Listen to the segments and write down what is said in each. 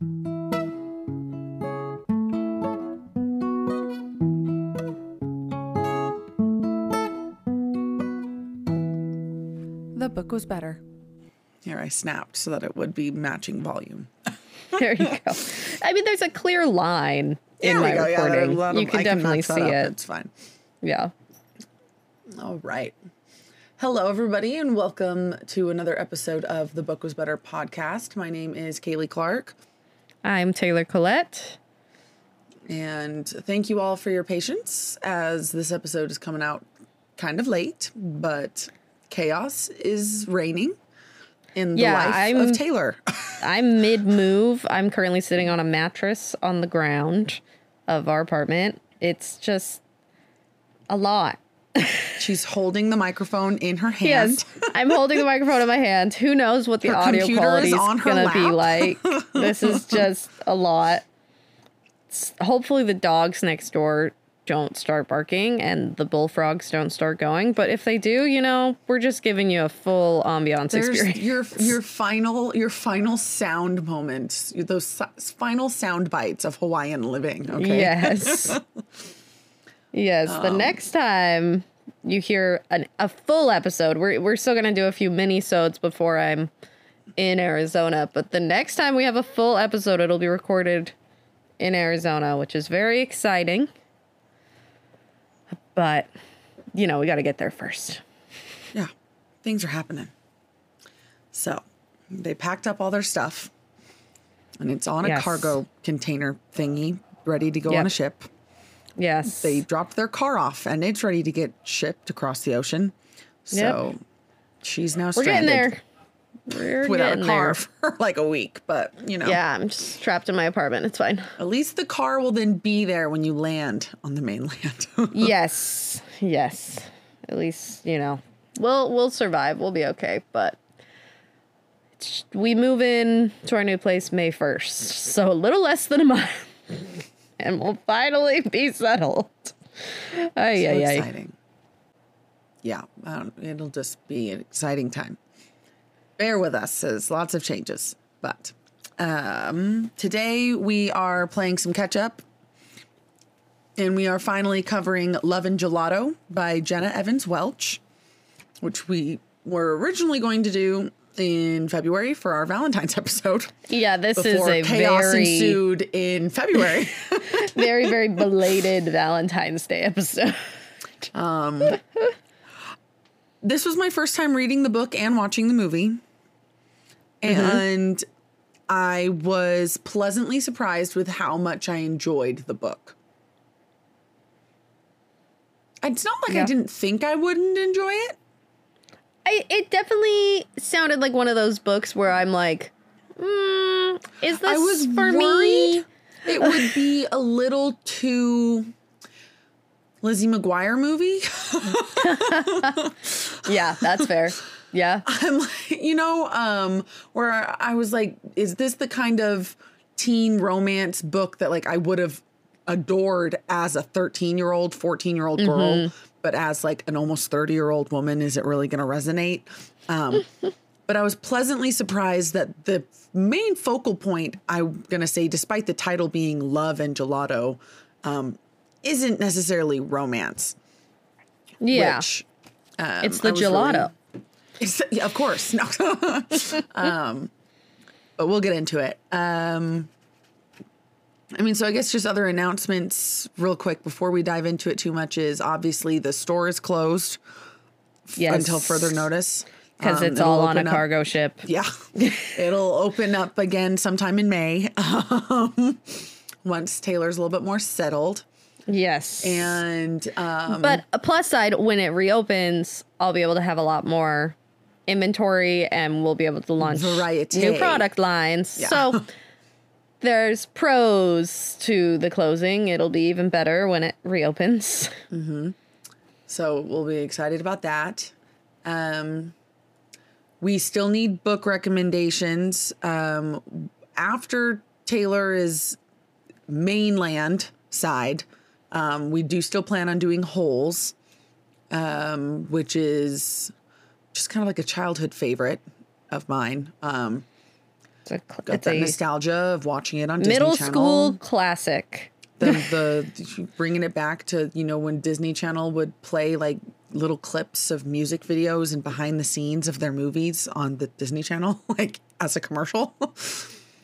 The book was better. Here I snapped so that it would be matching volume. There you go. I mean, there's a clear line in There my go. Yeah, there are a recording. lot you can I definitely that see it. It's fine. Yeah. All right. Hello, everybody, and welcome to another episode of the Book Was Better podcast. My name is Kaley Clark, I'm Taylor Collette. and thank you all for your patience as this episode is coming out kind of late, but chaos is reigning in the Yeah, life I'm- of Taylor. I'm mid move. I'm currently sitting on a mattress on the ground of our apartment. It's just a lot. She's holding the microphone in her hand. Yes, I'm holding the microphone in my hand. Who knows what the Her audio quality is her gonna be like. This is just a lot. Hopefully, the dogs next door don't start barking and the bullfrogs don't start going. But if they do, you know, we're just giving you a full ambiance There's experience. your your final your final sound moments, those final sound bites of Hawaiian living. Okay. Yes. Yes. Um, the next time you hear an, a full episode, we're we're still gonna do a few mini sodes before I'm in Arizona. But the next time we have a full episode, it'll be recorded in Arizona, which is very exciting. But you know, we got to get there first. Yeah, things are happening. So they packed up all their stuff, and it's on a Yes. cargo container thingy, ready to go on a ship. Yes. They dropped their car off, and it's ready to get shipped across the ocean. So she's now we're getting stranded there. We're without getting a car there. for like a week. But you know, Yeah, I'm just trapped in my apartment. It's fine. at least the car will then be there when you land on the mainland. yes yes at least you know we'll we'll survive we'll be okay but we move in to our new place may 1st so a little less than a month and we'll finally be settled ay, so ay, ay. exciting. Yeah, um, it'll just be an exciting time. Bear with us, as lots of changes. But um, today we are playing some catch up, and we are finally covering Love and Gelato by Jenna Evans Welch, which we were originally going to do in February for our Valentine's episode. yeah this is a chaos very ensued in February. very very belated valentine's day episode um, this was my first time reading the book and watching the movie. And I was pleasantly surprised with how much I enjoyed the book. It's not like I didn't think I wouldn't enjoy it. I, it definitely sounded like one of those books where i'm like mm, is this I was for worried me it would be a little too Lizzie McGuire movie. yeah that's fair. Yeah. I'm like, you know, um, where I was like, is this the kind of teen romance book that like I would have adored as a 13 year old, 14 year old girl, but as like an almost 30 year old woman, is it really going to resonate? Um, but I was pleasantly surprised that the main focal point, I'm going to say, despite the title being Love and Gelato, um, isn't necessarily romance. yeah Which, um, it's the was really- gelato yeah, of course. No. um, but we'll get into it. Um, I mean, so I guess just other announcements real quick before we dive into it too much is obviously the store is closed yes until further notice. because Um, it's all on a up- cargo ship. Yeah. It'll open up again sometime in May um, once Taylor's a little bit more settled. Yes. And um, but a plus side, when it reopens, I'll be able to have a lot more inventory and we'll be able to launch Variety. new product lines. So there's pros to the closing. It'll be even better when it reopens. So we'll be excited about that. Um, we still need book recommendations. Um, after Taylor is mainland side, um, we do still plan on doing Holes, um, which is just kind of like a childhood favorite of mine. Um, It's a, cl- Got it's that a nostalgia of watching it on Disney middle Channel. school classic. the the bringing it back to you know when Disney Channel would play like little clips of music videos and behind the scenes of their movies on the Disney Channel, like as a commercial,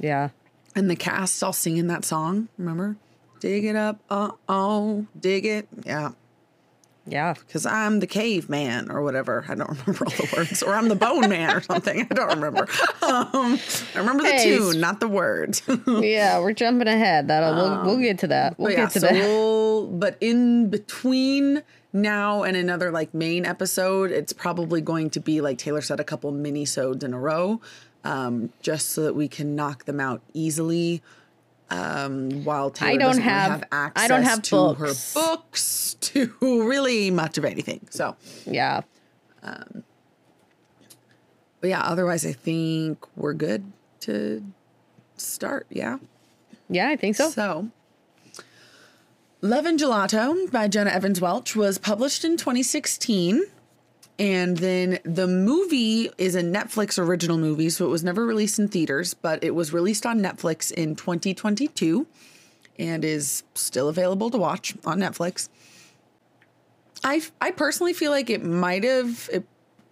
Yeah. and the cast all singing that song. Remember, dig it up, uh oh, dig it, yeah. Yeah. Because I'm the caveman or whatever. I don't remember all the words. Or I'm the bone man or something. I don't remember. Um, I remember the Hey, tune, not the words. Yeah, we're jumping ahead. That'll we'll, we'll get to that. We'll yeah, get to so that. we'll, but in between now and another like main episode, it's probably going to be like Taylor said, a couple mini sodes in a row, um, just so that we can knock them out easily. Um, while Taylor don't doesn't really have- have access I don't have to books. her books, to really much of anything. So, yeah. but yeah, otherwise, I think we're good to start. Yeah. Yeah, I think so. So, Love and Gelato by Jenna Evans Welch was published in 2016. And then the movie is a Netflix original movie, so it was never released in theaters, but it was released on Netflix in 2022 and is still available to watch on Netflix. I I personally feel like it might have it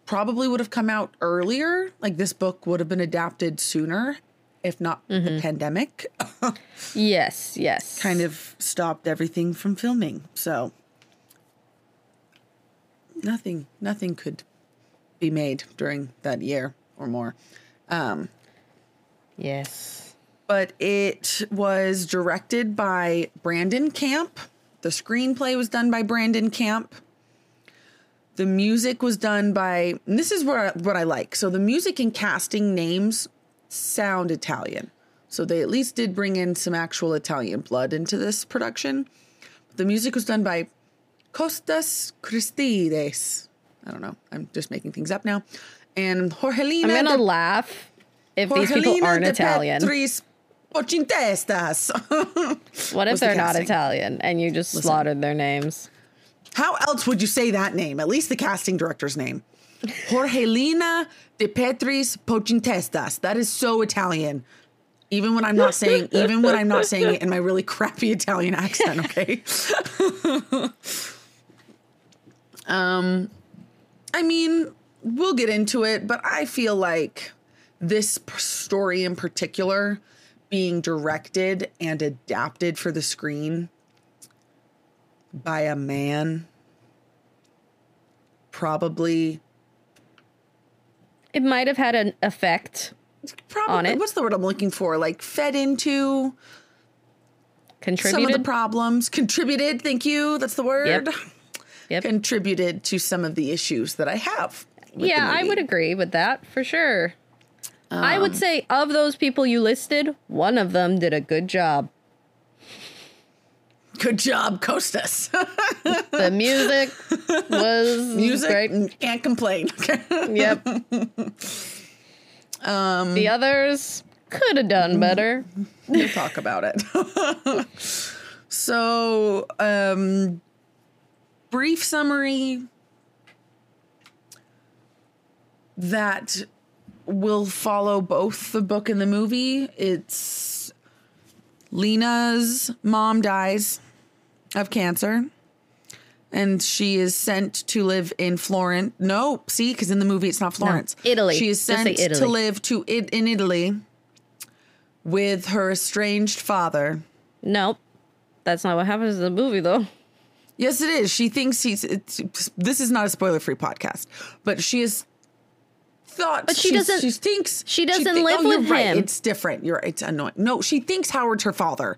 probably would have come out earlier. Like this book would have been adapted sooner if not the mm-hmm. pandemic Yes, yes. kind of stopped everything from filming. So nothing nothing could be made during that year or more. Um, yes. But it was directed by Brandon Camp. The screenplay was done by Brandon Camp. The music was done by and this is where what I like. So the music and casting names sound Italian. So they at least did bring in some actual Italian blood into this production. The music was done by Costas Christides. I don't know. I'm just making things up now. And Jorgelina I'm going de to laugh if these people aren't de Italian. Petris Pocintestas. What if was the they're not. Italian and you just slaughtered their names? How else would you say that name? At least the casting director's name. Jorgelina de Petris Pocintestas. That is so Italian. Even when I'm not saying, even when I'm not saying it in my really crappy Italian accent, okay? um, I mean, we'll get into it, but I feel like this p- story in particular being directed and adapted for the screen by a man probably It might have had an effect, probably On it. what's the word I'm looking for like fed into contributed some of the problems contributed thank you that's the word Yep. Yep. contributed to some of the issues that I have yeah, I would agree with that for sure. I Um, would say of those people you listed, one of them did a good job. good job Costas The music was music great. can't complain Yep. Um, the others could have done better. we'll talk about it. so, um, brief summary that will follow both the book and the movie. It's Lena's mom dies of cancer. And she is sent to live in Florence. No, see, because in the movie it's not Florence. Italy. She is sent to live to it in Italy with her estranged father. Nope. That's not what happens in the movie, though. Yes, it is. She thinks he's. It's, this is not a spoiler-free podcast, but she is thought. But she she's- doesn't- She thinks she doesn't thi- live oh, with right. him. It's different. You're. It's annoying. No, she thinks Howard's her father.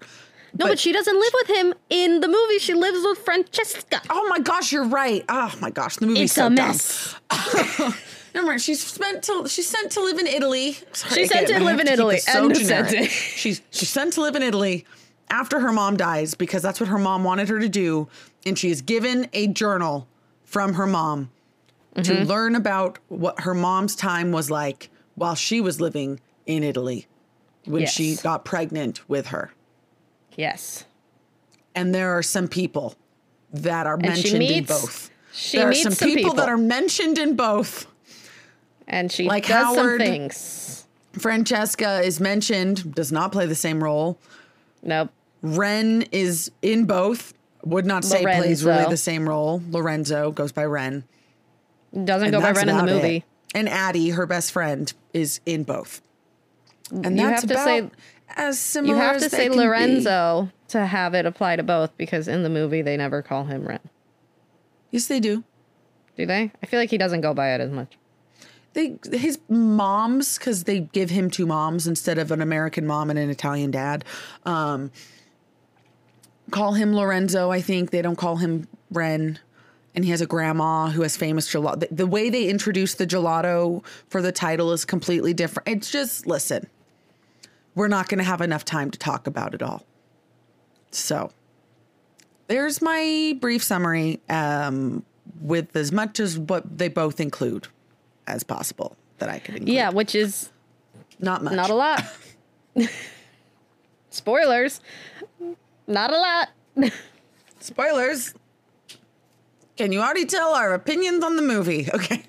No, but, she doesn't live with him in the movie. She lives with Francesca. Oh my gosh, you're right. Oh my gosh, the movie's it's so a mess. Never mind. She's spent to. She's sent to live in Italy. Sorry, She's sent to live in Italy. so generic. She's she's sent to live in Italy after her mom dies because that's what her mom wanted her to do, and she is given a journal from her mom to Mm-hmm. learn about what her mom's time was like while she was living in Italy when she got pregnant with her. Yes. And there are some people that are And mentioned in both. she there are meets some some people, that are mentioned in both. And she Like does Howard- some things. Francesca is mentioned, does not play the same role. Nope. Ren is in both. Would not say plays really the same role. Lorenzo goes by Ren. Doesn't And go by Ren in the about it. movie. And Addie, her best friend, is in both. And You that's have to say- as similar You have to say can be. Lorenzo to have it apply to both because in the movie they never call him Ren. Yes, they do. Do they? I feel like he doesn't go by it as much. They his moms because they give him two moms instead of an American mom and an Italian dad. Um, call him Lorenzo. I think they don't call him Ren. And he has a grandma who has famous gelato. The, the way they introduce the gelato for the title is completely different. It's just listen. We're not going to have enough time to talk about it all. So there's my brief summary um, with as much as what they both include as possible that I could include. Yeah, which is Not much. not a lot. Spoilers. Not a lot. Spoilers. Can you already tell our opinions on the movie? Okay.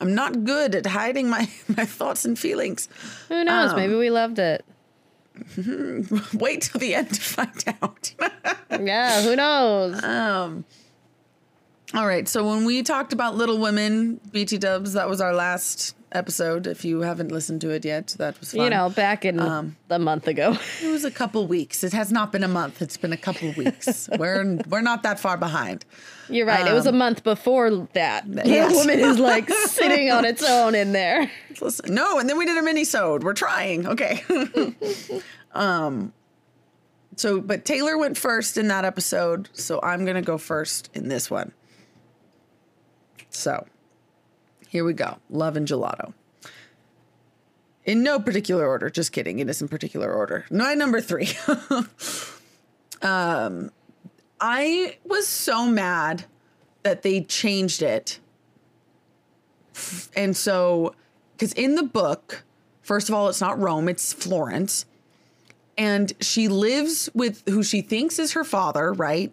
I'm not good at hiding my, my thoughts and feelings. Who knows? Um, Maybe we loved it. Wait till the end to find out. Yeah, who knows? All right. So when we talked about Little Women, BT Dubs, that was our last episode. If you haven't listened to it yet, that was fun. you know, back in Um, the month ago. It was a couple weeks. It has not been a month. It's been a couple weeks. we're we're not that far behind. You're right. it was a month before that. Um, yes. woman is like sitting on its own in there. Listen, no, and then we did a mini sode. We're trying. Okay. um so but Taylor went first in that episode, so I'm gonna go first in this one. So here we go. Love and gelato. In no particular order. Just kidding. It is in particular order. My number three. um I was so mad that they changed it and so because in the book first of all it's not rome it's florence and she lives with who she thinks is her father right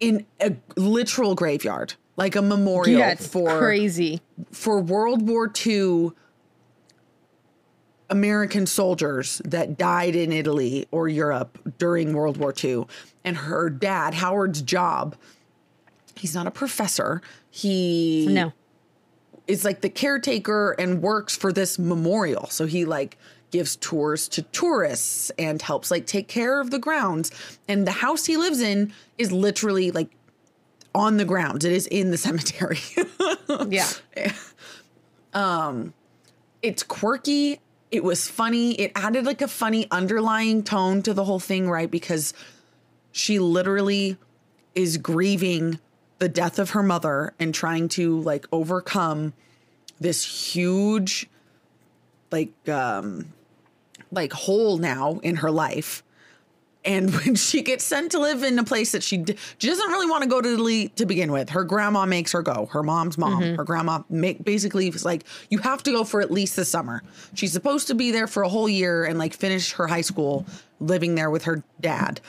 in a literal graveyard like a memorial Yeah, it's for crazy. for world war ii american soldiers that died in italy or europe during world war ii and her dad howard's job he's not a professor he No. is like the caretaker and works for this memorial. So he like gives tours to tourists and helps like take care of the grounds. And the house he lives in is literally like on the grounds. It is in the cemetery. Yeah. it's quirky. It was funny. It added like a funny underlying tone to the whole thing, right? Because she literally is grieving the death of her mother and trying to like overcome this huge like um like hole now in her life and when she gets sent to live in a place that she, she doesn't really want to go to to begin with, her grandma makes her go. Her mom's mom, mm-hmm. her grandma make basically was like, you have to go for at least the summer. She's supposed to be there for a whole year and like finish her high school living there with her dad.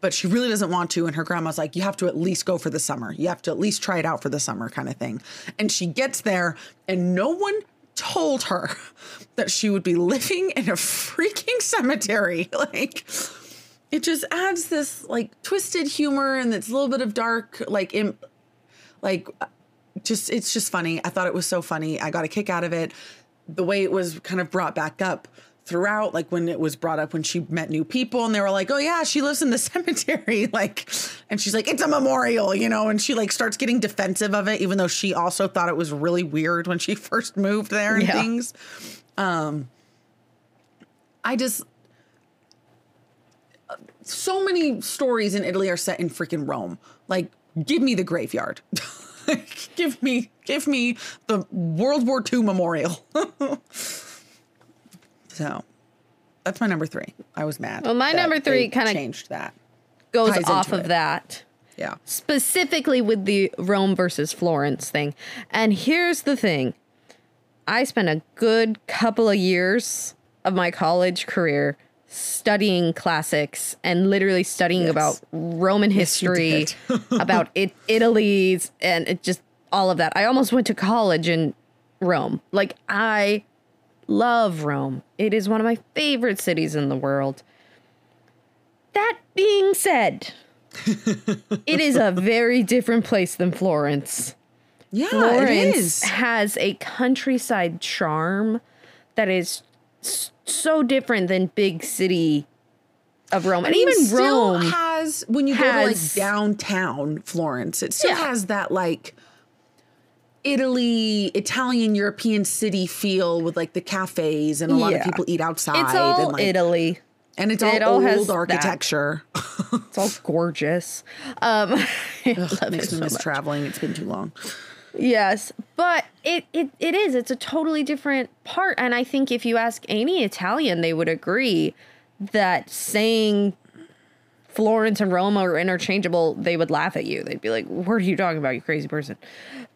But she really doesn't want to. And her grandma's like, you have to at least go for the summer. You have to at least try it out for the summer, kind of thing. And she gets there, and no one told her that she would be living in a freaking cemetery. Like, it just adds this like twisted humor and it's a little bit of dark like imp like just it's just funny. I thought it was so funny. I got a kick out of it. The way it was kind of brought back up throughout like when it was brought up when she met new people and they were like oh yeah she lives in the cemetery like and she's like it's a memorial you know and she like starts getting defensive of it even though she also thought it was really weird when she first moved there and Yeah. things. Um i just so many stories in Italy are set in freaking Rome. Like, give me the graveyard. give me, give me the World War II memorial. so, that's my number three. I was mad. Well, my number three kinda- changed that. Goes Ties off of it. that. Yeah. specifically with the Rome versus Florence thing. And here's the thing I spent a good couple of years of my college career studying classics and literally studying Yes. about Roman history, did. about it, Italy's, and it just all of that. I almost went to college in Rome. Like, I love Rome. It is one of my favorite cities in the world. That being said, it is a very different place than Florence. Yeah, Florence is. has a countryside charm that is so different than big city of Rome. And even still Rome has when you go to like downtown Florence, it still Yeah. has that like Italy, Italian, European city feel with like the cafes and a lot of people eat outside it's all and like Italy. and it's it all, all has old architecture. It's all gorgeous. Um, love Makes it me so miss much. traveling. It's been too long. Yes, but it, it it is. It's a totally different part, and I think if you ask any Italian, they would agree that saying Florence and Rome are interchangeable, they would laugh at you. They'd be like, "What are you talking about, you crazy person?"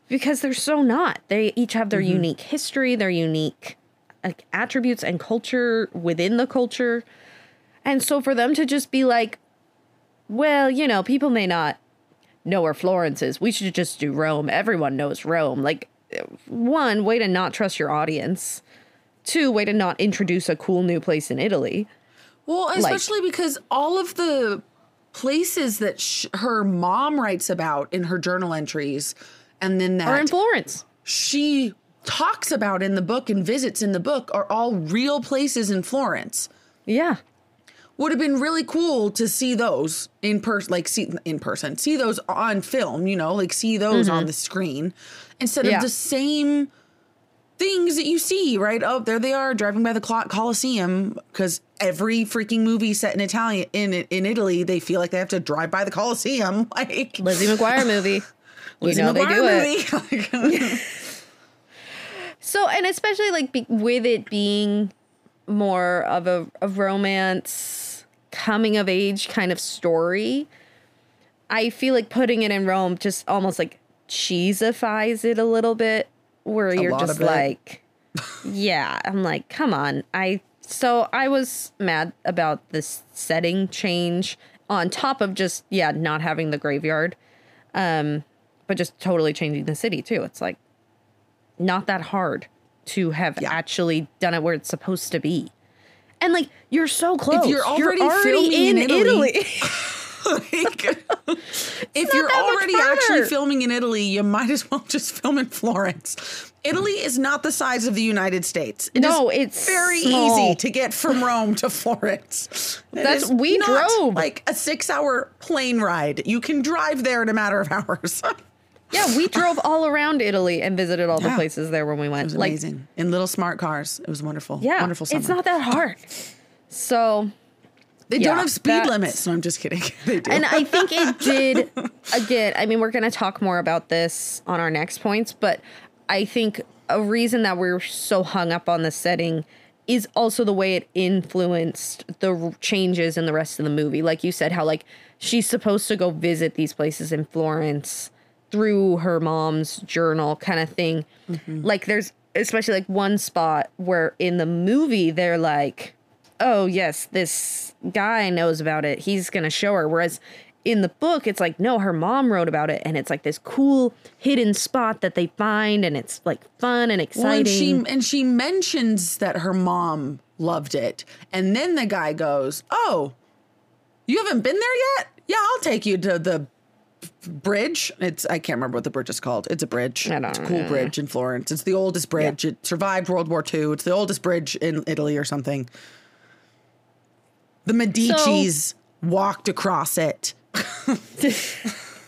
Because they're so not. They each have their mm-hmm. unique history, their unique like attributes and culture within the culture, and so for them to just be like, "Well, you know, people may not." Know where Florence is. We should just do Rome. Everyone knows Rome. Like, one, way to not trust your audience. Two, way to not introduce a cool new place in Italy. Well, especially because all of the places that sh- her mom writes about in her journal entries, and then that are in Florence. she talks about in the book and visits in the book are all real places in Florence. Yeah. Would have been really cool to see those in person, like see in person, see those on film, you know, like see those on mm-hmm. the screen instead Yeah. of the same things that you see, right? Oh, there they are driving by the Col- Colosseum because every freaking movie set in Italian in in Italy, they feel like they have to drive by the Colosseum, like Lizzie McGuire movie. We Lizzie know they do McGuire it. movie. So, and especially like be- with it being more of a, a romance, coming of age kind of story, I feel like putting it in Rome just almost like cheesifies it a little bit, where you're just like, yeah, I'm like, come on. I so I was mad about this setting change on top of just yeah not having the graveyard, um, but just totally changing the city too. It's like not that hard to have Yeah. actually done it where it's supposed to be. And like you're so close. you're already filming in Italy- like, if you're already actually filming in Italy, you might as well just film in Florence. Italy is not the size of the United States. It No, it's very small. easy to get from Rome to Florence. It That's- we not drove. like a six-hour plane ride. You can drive there in a matter of hours. Yeah, we drove all around Italy and visited all the places there when we went. It was like amazing in little smart cars. It was wonderful. yeah, wonderful summer. it's not that hard. So they yeah, don't have speed limits. No, I'm just kidding. They do. and I think it did again. I mean, we're going to talk more about this on our next points, but I think a reason that we're so hung up on the setting is also the way it influenced the changes in the rest of the movie. Like you said, how like she's supposed to go visit these places in Florence through her mom's journal kind of thing. Mm-hmm. Like there's especially like one spot where in the movie they're like, "Oh, yes, this guy knows about it. He's going to show her." Whereas in the book it's like, "No, her mom wrote about it and it's like this cool hidden spot that they find and it's like fun and exciting." Well, and she and she mentions that her mom loved it, and then the guy goes, "Oh, you haven't been there yet? Yeah, I'll take you to the bridge. It's I can't remember what the bridge is called. It's a bridge. It's a cool know. bridge in Florence. It's the oldest bridge. It survived World War II. It's the oldest bridge in Italy or something. The Medici's walked across it.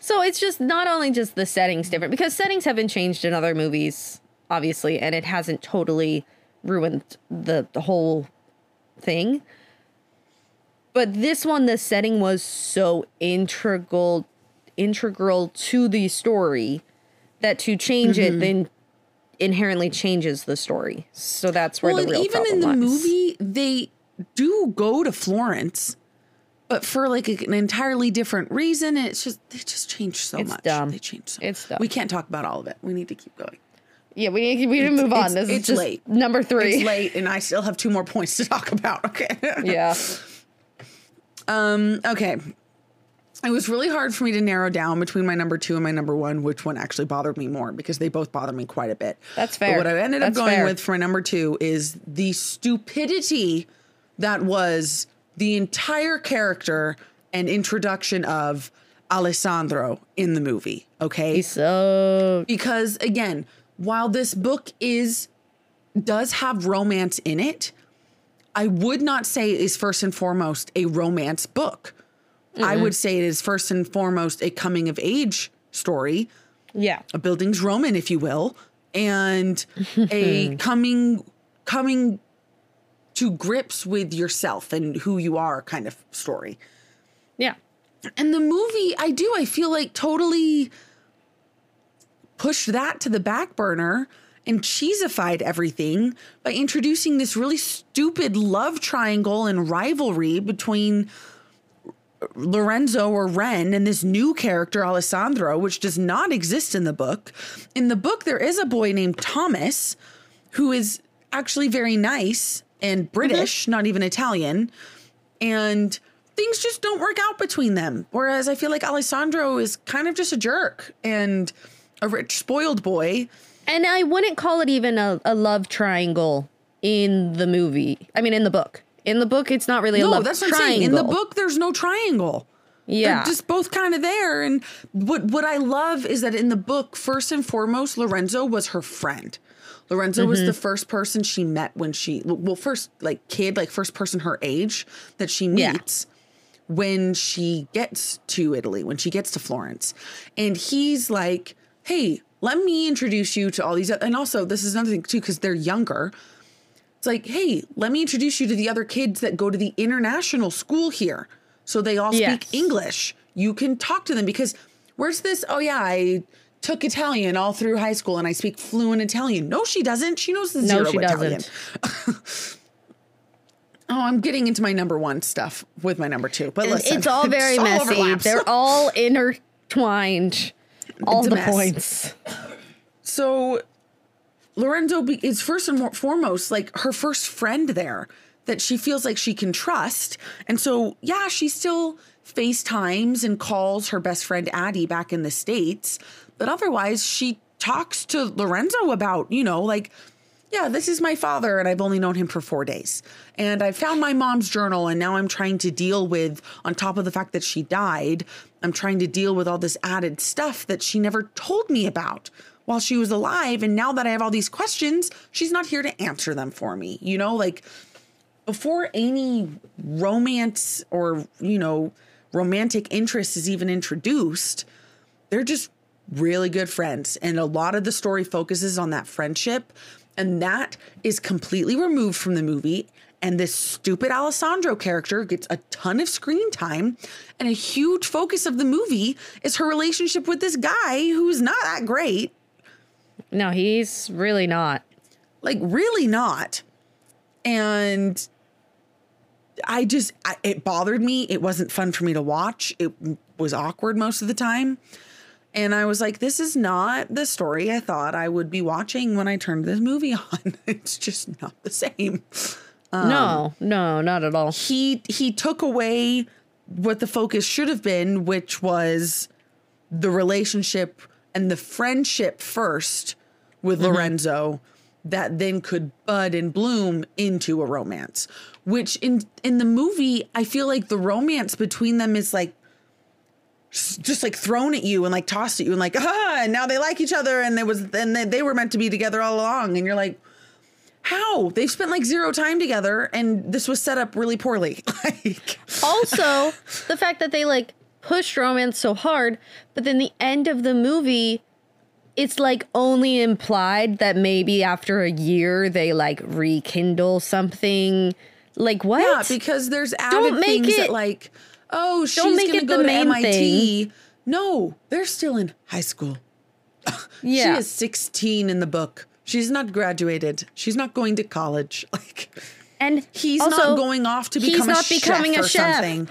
So it's just not only just the settings different because settings have been changed in other movies, obviously, and it hasn't totally ruined the, the whole thing. But this one, the setting was so integral integral to the story that to change Mm-hmm. it then inherently changes the story. So that's where well, the real even in the lies. movie, they do go to Florence, but for like an entirely different reason. And it's just they just changed so It's much. dumb. They changed so. It's dumb. We can't talk about all of it. We need to keep going. Yeah, we we didn't move on. it's- This is it's just late. number three. It's late, and I still have two more points to talk about. Okay. Yeah. Um. Okay. It was really hard for me to narrow down between my number two and my number one, which one actually bothered me more because they both bother me quite a bit. That's fair. But what I ended up going fair. with for my number two is the stupidity that was the entire character and introduction of Alessandro in the movie. Okay so because again while this book is does have romance in it i would not say it is first and foremost a romance book i mm-hmm. would say it is first and foremost a coming of age story yeah. a bildungsroman if you will and a coming coming to grips with yourself and who you are kind of story Yeah. and the movie, I do, I feel like totally pushed that to the back burner and cheesified everything by introducing this really stupid love triangle and rivalry between Lorenzo or Ren and this new character, Alessandro, which does not exist in the book. In the book, there is a boy named Thomas who is actually very nice and mm-hmm. British, not even Italian. And things just don't work out between them. Whereas I feel like Alessandro is kind of just a jerk and a rich, spoiled boy. And I wouldn't call it even a, a love triangle in the movie. I mean, in the book. In the book, it's not really a No, love that's what triangle. I'm saying. In the book, there's no triangle. yeah. They're just both kind of there. And what what I love is that in the book, first and foremost, Lorenzo was her friend. Lorenzo was Mm-hmm. the first person she met when she well, first like kid, like first person her age that she Yeah. meets when she gets to Italy, when she gets to Florence. And he's like, hey, let me introduce you to all these. And also, this is another thing too, because they're younger. It's like, hey, let me introduce you to the other kids that go to the international school here. So they all Yes. speak English. You can talk to them because where's this? Oh, yeah, I took Italian all through high school and I speak fluent Italian. No, she doesn't. She knows the No, zero she Italian. Oh, I'm getting into my number one stuff with my number two. But listen, it's all very all messy. They're all intertwined. All It's the points. So Lorenzo be- is first and more- foremost like her first friend there that she feels like she can trust. And so, yeah, she still FaceTimes and calls her best friend Addie back in the States. But otherwise, she talks to Lorenzo about, you know, like, yeah, this is my father, and I've only known him for four days. And I found my mom's journal, and now I'm trying to deal with, on top of the fact that she died, I'm trying to deal with all this added stuff that she never told me about while she was alive. And now that I have all these questions, she's not here to answer them for me. You know, like before any romance or, you know, romantic interest is even introduced, they're just really good friends. And a lot of the story focuses on that friendship. And that is completely removed from the movie. And this stupid Alessandro character gets a ton of screen time. And a huge focus of the movie is her relationship with this guy who's not that great. No, he's really not. Like, really not. And I just, I, it bothered me. It wasn't fun for me to watch. It was awkward most of the time. And I was like, this is not the story I thought I would be watching when I turned this movie on. It's just not the same. Um, no, no, not at all. He he took away what the focus should have been, which was the relationship and the friendship first with Lorenzo that then could bud and bloom into a romance. Which in in the movie, I feel like the romance between them is like just like thrown at you and like tossed at you and like ah and now they like each other and there was and they, they were meant to be together all along. And you're like how? They've spent like zero time together and this was set up really poorly. Like also, the fact that they like pushed romance so hard, but then the end of the movie, it's like only implied that maybe after a year they like rekindle something. Like what? yeah because there's added Don't make things that it- like oh she's don't make gonna it go the to main mit no they're still in high school yeah. she is 16 in the book she's not graduated she's not going to college like and he's also, not going off to he's become a not becoming chef a or chef. something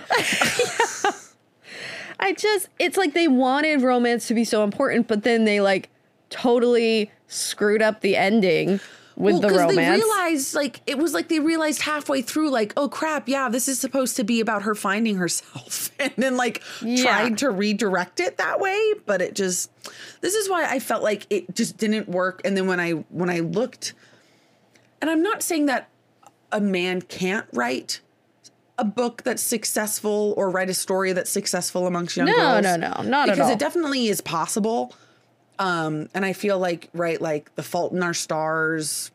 I just it's like they wanted romance to be so important, but then they like totally screwed up the ending with Well, the romance. They realized, like, it was like they realized halfway through, like, oh crap, yeah, this is supposed to be about her finding herself, and then like Yeah. tried to redirect it that way, but it just. This is why I felt like it just didn't work. And then when I when I looked, and I'm not saying that a man can't write a book that's successful or write a story that's successful amongst young No, girls. no, no, no, not at all. because it definitely is possible. Um, and I feel like right, like The Fault in Our Stars,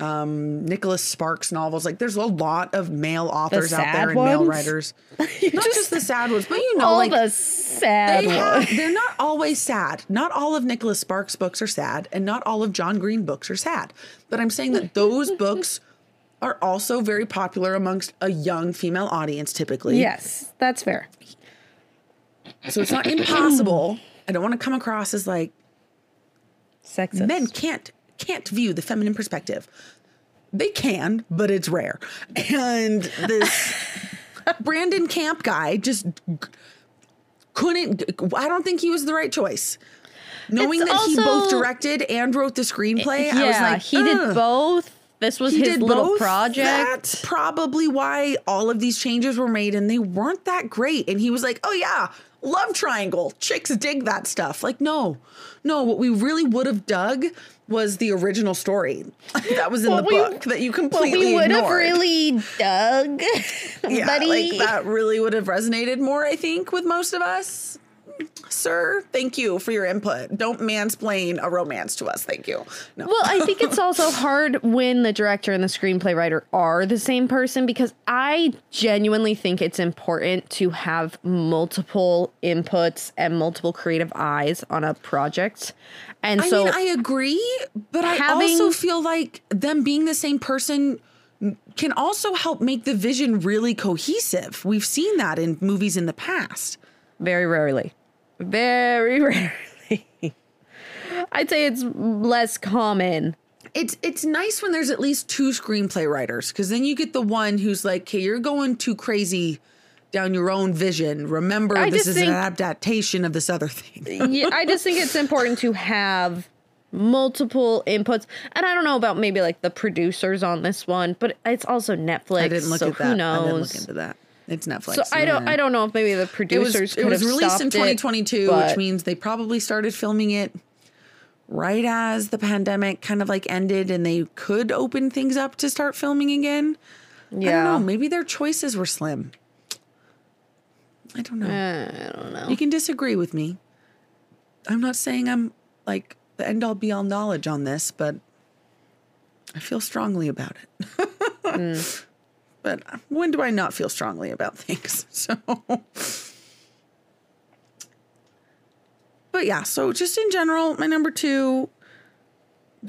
um, Nicholas Sparks novels. Like, there's a lot of male authors out sad there and male writers. Not just, the sad ones, but you know, all like the sad they have, they're not always sad. Not all of Nicholas Sparks books are sad, and not all of John Green books are sad. But I'm saying that those books are also very popular amongst a young female audience, typically. Yes, that's fair. So it's not impossible. I don't want to come across as like Sexist. men can't can't view the feminine perspective. They can, but it's rare. And this Brandon Camp guy just couldn't. I don't think he was the right choice. Knowing It's that he both directed and wrote the screenplay, yeah, I was like, he did both. This was He his little both. project. That's probably why all of these changes were made, and they weren't that great. And he was like, "Oh yeah, love triangle. Chicks dig that stuff." Like, no, no. What we really would have dug was the original story that was in What the we- book that you completely we would have really dug, yeah, buddy. like that really would have resonated more. I think with most of us. Sir, thank you for your input. Don't mansplain a romance to us. Thank you. No. Well, I think it's also hard when the director and the screenplay writer are the same person because I genuinely think it's important to have multiple inputs and multiple creative eyes on a project. And I so mean, I agree, but I also feel like them being the same person can also help make the vision really cohesive. We've seen that in movies in the past. very rarely, very rarely. I'd say it's less common. It's it's nice when there's at least two screenplay writers because then you get the one who's like, "Okay, you're going too crazy down your own vision. Remember, I this is think- an adaptation of this other thing." yeah, I just think it's important to have multiple inputs. And I don't know about maybe like the producers on this one, but it's also Netflix. I didn't look so at that. who I knows? didn't look into that. It's Netflix. So I don't. I don't know if maybe the It was producers it was released in 2022, but- which means they probably started filming it right as the pandemic kind of like ended, and they could open things up to start filming again. Yeah. I don't know. Maybe their choices were slim. I don't know. Eh, I don't know. You can disagree with me. I'm not saying I'm like the end all be all knowledge on this, but I feel strongly about it. Mm. But when do I not feel strongly about things? So, but yeah, so just in general, my number two.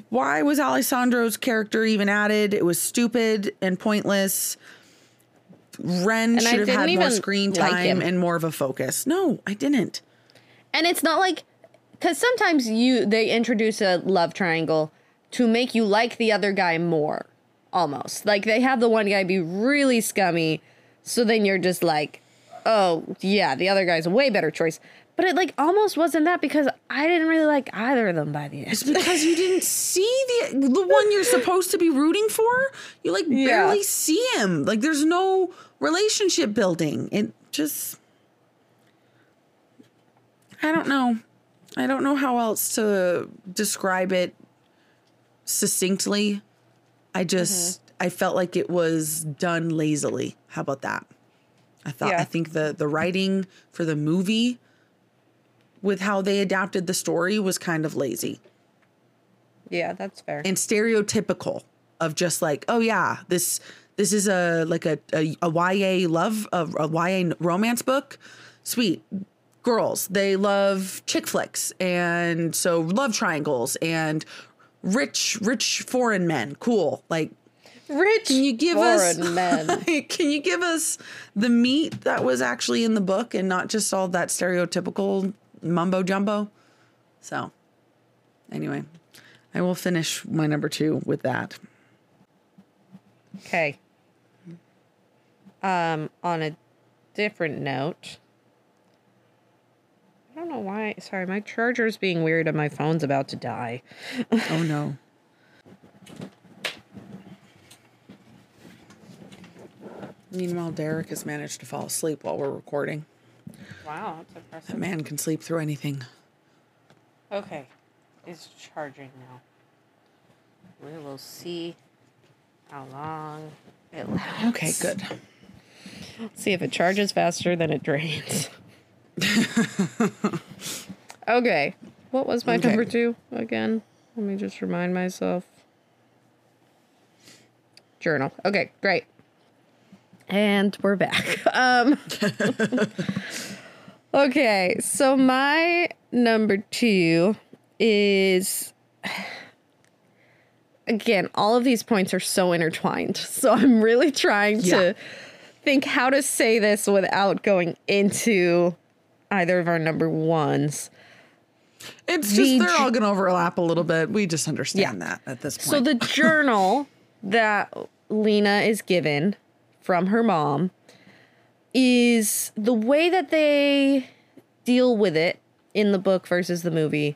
Why was Alessandro's character even added? It was stupid and pointless. Ren And should have had more screen time him. and more of a focus. No, I didn't. And it's not like because sometimes you they introduce a love triangle to make you like the other guy more, almost like they have the one guy be really scummy, so then you're just like, oh yeah, the other guy's a way better choice. But it like almost wasn't that because I didn't really like either of them by the end. It's because you didn't see the the one you're supposed to be rooting for. You like Yeah. barely see him. Like there's no relationship building. It just I don't know. I don't know how else to describe it succinctly. I just Mm-hmm. I felt like it was done lazily. How about that? I thought Yeah. I think the the writing for the movie with how they adapted the story was kind of lazy Yeah, that's fair. and stereotypical of just like, oh yeah, this this is a like a a, a YA love a, a YA romance book. Sweet girls, they love chick flicks and so love triangles and rich rich foreign men. Cool. Like Rich, can you give foreign us men. can you give us the meat that was actually in the book and not just all that stereotypical mumbo jumbo? So, anyway, I will finish my number 2 with that. Okay. Um, on a different note, don't know why. Sorry, my charger's being weird and my phone's about to die. oh no. Meanwhile, Derek has managed to fall asleep while we're recording. Wow, that's impressive. That man can sleep through anything. Okay, it's charging now. We will see how long it lasts. Okay, good. See if it charges faster than it drains. okay, what was my Okay. number two again? Let me just remind myself. Journal. Okay, great. And we're back. Um Okay, so my number 2 is again, all of these points are so intertwined. So I'm really trying Yeah. to think how to say this without going into either of our number ones. It's The just they're all going to overlap a little bit. We just understand that at this point. So the journal that Lena is given from her mom is the way that they deal with it in the book versus the movie,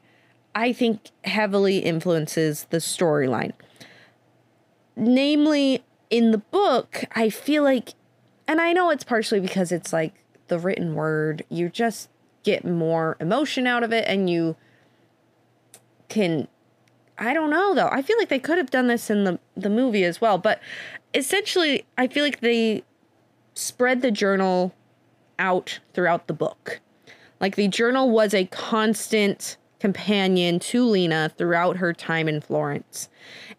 I think heavily influences the storyline. Namely, in the book, I feel like, and I know it's partially because it's like the written word, you just get more emotion out of it and you can I don't know though. I feel like they could have done this in the the movie as well, but essentially I feel like they spread the journal out throughout the book. Like the journal was a constant companion to Lena throughout her time in Florence.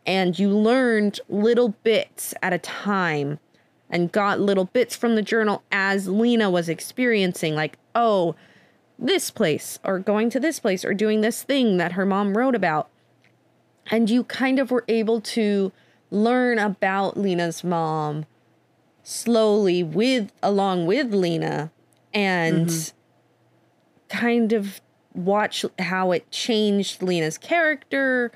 And you learned little bits at a time and got little bits from the journal as Lena was experiencing like, "Oh, this place or going to this place or doing this thing that her mom wrote about." and you kind of were able to learn about Lena's mom slowly with along with Lena and mm-hmm. kind of watch how it changed Lena's character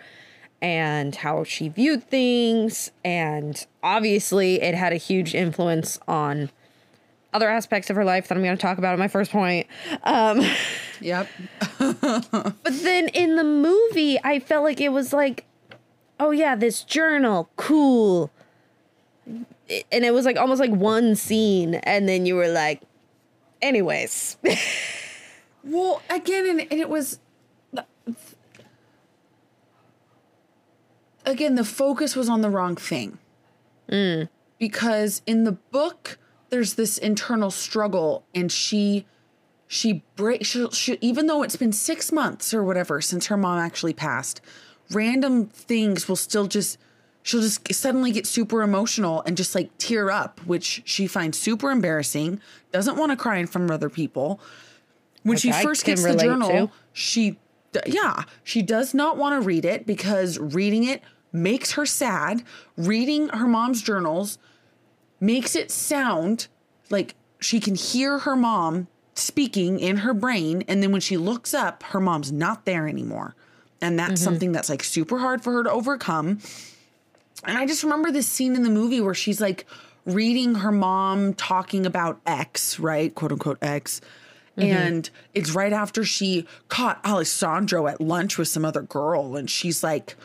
and how she viewed things and obviously it had a huge influence on other aspects of her life that I'm going to talk about at my first point. Um yep. but then in the movie, I felt like it was like, oh yeah, this journal, cool. And it was like almost like one scene, and then you were like, anyways. Well, again, and, and it was again the focus was on the wrong thing mm. because in the book there's this internal struggle, and she she break she, she even though it's been six months or whatever since her mom actually passed, random things will still just she'll just suddenly get super emotional and just like tear up, which she finds super embarrassing. Doesn't want to cry in front of other people when she I first gets the journal, to. she, yeah, she does not want to read it because reading it makes her sad. Reading her mom's journals makes it sound like she can hear her mom speaking in her brain. And then when she looks up, her mom's not there anymore. And that's mm-hmm. something that's like super hard for her to overcome. And I just remember this scene in the movie where she's like reading her mom talking about X, right? Quote unquote X. Mm-hmm. And it's right after she caught Alessandro at lunch with some other girl. And she's like,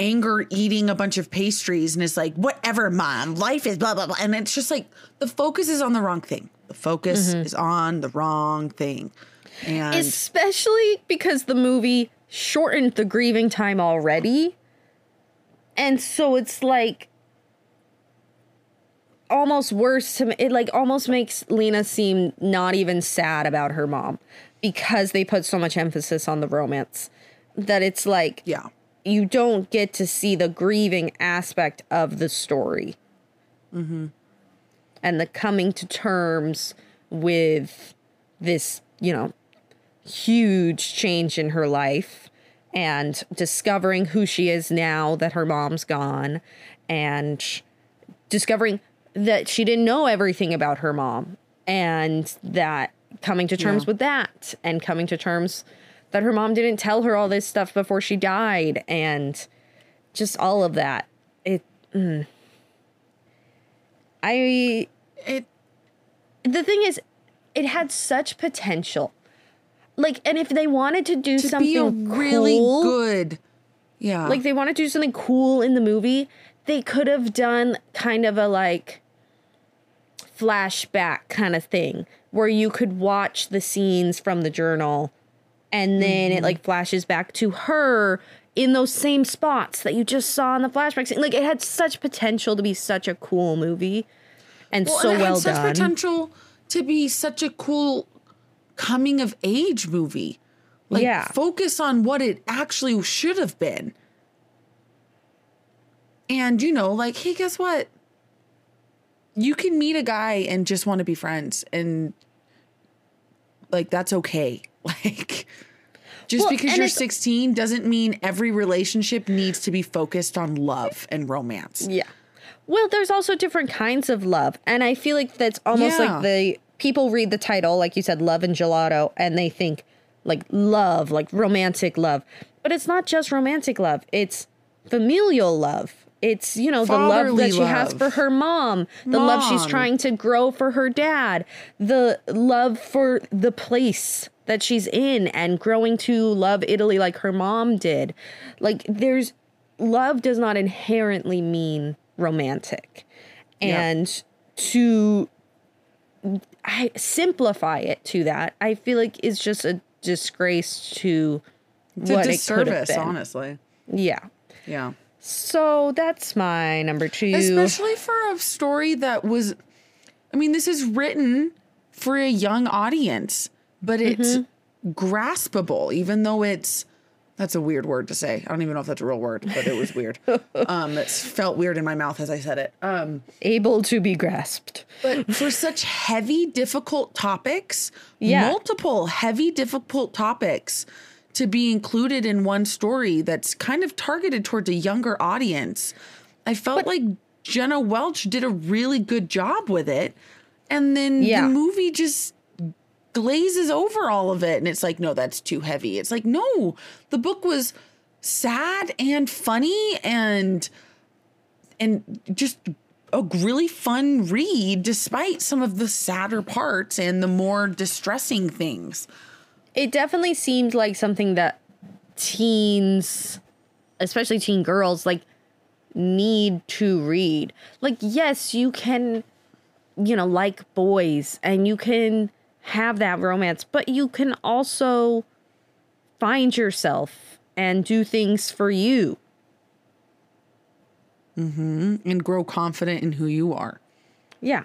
anger eating a bunch of pastries and is like, whatever, mom, life is blah, blah, blah. And it's just like the focus is on the wrong thing. The focus mm-hmm. is on the wrong thing. And Especially because the movie shortened the grieving time already. And so it's like almost worse to me. It like almost makes Lena seem not even sad about her mom because they put so much emphasis on the romance that it's like yeah. You don't get to see the grieving aspect of the story. Mm-hmm. And the coming to terms with this, you know, huge change in her life and discovering who she is now that her mom's gone and discovering that she didn't know everything about her mom and that coming to terms Yeah. with that and coming to terms that her mom didn't tell her all this stuff before she died and just all of that it mm. i It the thing is it had such potential like and if they wanted to do to something really cool, good. Yeah. like they wanted to do something cool in the movie they could have done kind of a like flashback kind of thing where you could watch the scenes from the journal and then it like mm-hmm. flashes back to her in those same spots that you just saw in the flashback scene. Like it had such potential to be such a cool movie and so and it well had such done. potential to be such a cool coming of age movie. Like Yeah. focus on what it actually should have been. And you know, like, hey, guess what? You can meet a guy and just want to be friends and like that's okay. Like just Well, because you're 16 doesn't mean every relationship needs to be focused on love and romance. Yeah. Well, there's also different kinds of love. And I feel like that's almost Yeah. like the people read the title, like you said, Love and Gelato, and they think like love, like romantic love. But it's not just romantic love, it's familial love. It's, you know, the love that she has for her mom, the love she's trying to grow for her dad, the love for the place that she's in and growing to love Italy like her mom did. Like, there's love does not inherently mean romantic. Yeah. And to I simplify it to that, I feel like is just a disgrace to It's what a it disservice, been. honestly. Yeah. Yeah. So that's my number two. Especially for a story that was, I mean, this is written for a young audience, but it's Mm-hmm. graspable, even though it's, that's a weird word to say. I don't even know if that's a real word, but it was weird. um, it felt weird in my mouth as I said it. Um, able to be grasped. but for such heavy, difficult topics, Yeah. multiple heavy, difficult topics to be included in one story that's kind of targeted towards a younger audience, I felt like Jenna Welch did a really good job with it. And then Yeah. the movie just glazes over all of it. And it's like, no, that's too heavy. It's like, no, the book was sad and funny and and just a really fun read despite some of the sadder parts and the more distressing things. It definitely seemed like something that teens, especially teen girls, like need to read. Like, yes, you can, you know, like boys and you can have that romance, but you can also find yourself and do things for you. Mhm, and grow confident in who you are. Yeah.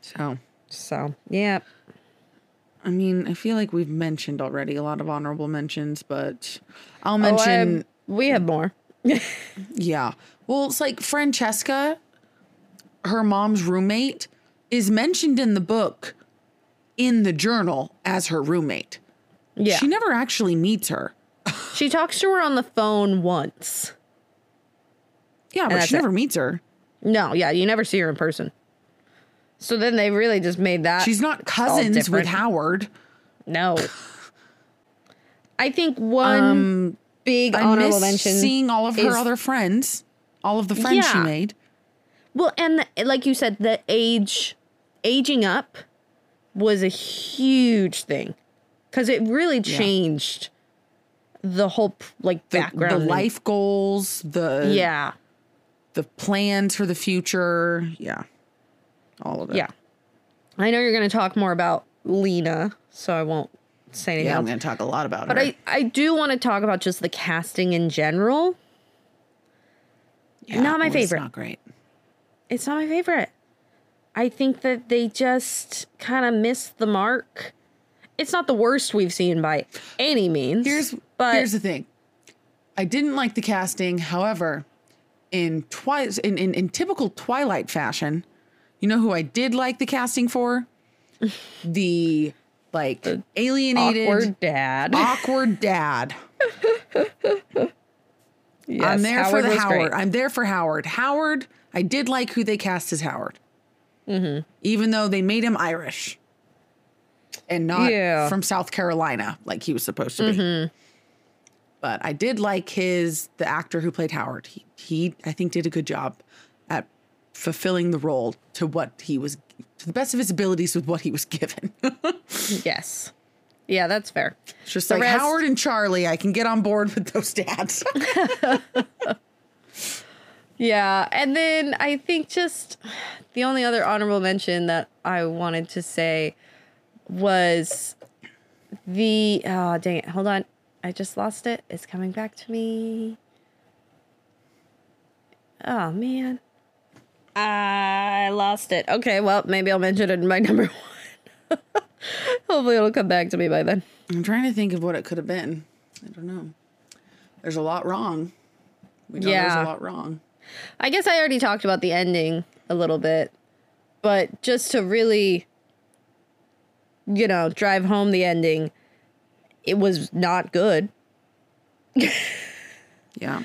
So, So, yeah. I mean, I feel like we've mentioned already a lot of honorable mentions, but I'll Oh, mention, I- we have more. yeah. Well, it's like Francesca, her mom's roommate, is mentioned in the book in the journal as her roommate. Yeah. She never actually meets her. She talks to her on the phone once. Yeah, but she it. never meets her. No, yeah, you never see her in person. So then they really just made that. She's not cousins with. Howard. no. I think one big Um, I honorable mention. seeing all of her is- other friends, all of the friends she made. Well, and the, like you said, the age, aging up, was a huge thing because it really changed the whole like background. the and- life goals, the Yeah, the plans for the future. Yeah. All of it. yeah. I know you're going to talk more about Lena, so I won't say anything Yeah, I'm going to talk a lot about But her. I, I do want to talk about just the casting in general. Yeah, not my well, it's favorite. not great. It's not my favorite. I think that they just kind of missed the mark. It's not the worst we've seen by any means. Here's but here's the thing. I didn't like the casting. However, in twi- in, in in typical Twilight fashion, you know who I did like the casting for? The like alienated awkward dad. awkward dad. Yes, I'm there Howard for the was great. Howard. I'm there for Howard. Howard, I did like who they cast as Howard. Mm-hmm. Even though they made him Irish and not Yeah. Mm-hmm. from South Carolina like he was supposed to be. But I did like his the actor who played Howard. He, he I think did a good job at fulfilling the role to what he was to the best of his abilities with what he was given. Yes. Yeah, that's fair. It's just The like rest- Howard and Charlie, I can get on board with those dads. Yeah, and then I think just the only other honorable mention that I wanted to say was the oh dang it, hold on. I just lost it. It's coming back to me. Oh man. I lost it. Okay, well, maybe I'll mention it in my number one. Hopefully it'll come back to me by then. I'm trying to think of what it could have been. I don't know. There's a lot wrong. We know Yeah. there's a lot wrong. I guess I already talked about the ending a little bit, but just to really, you know, drive home the ending, it was not good Yeah.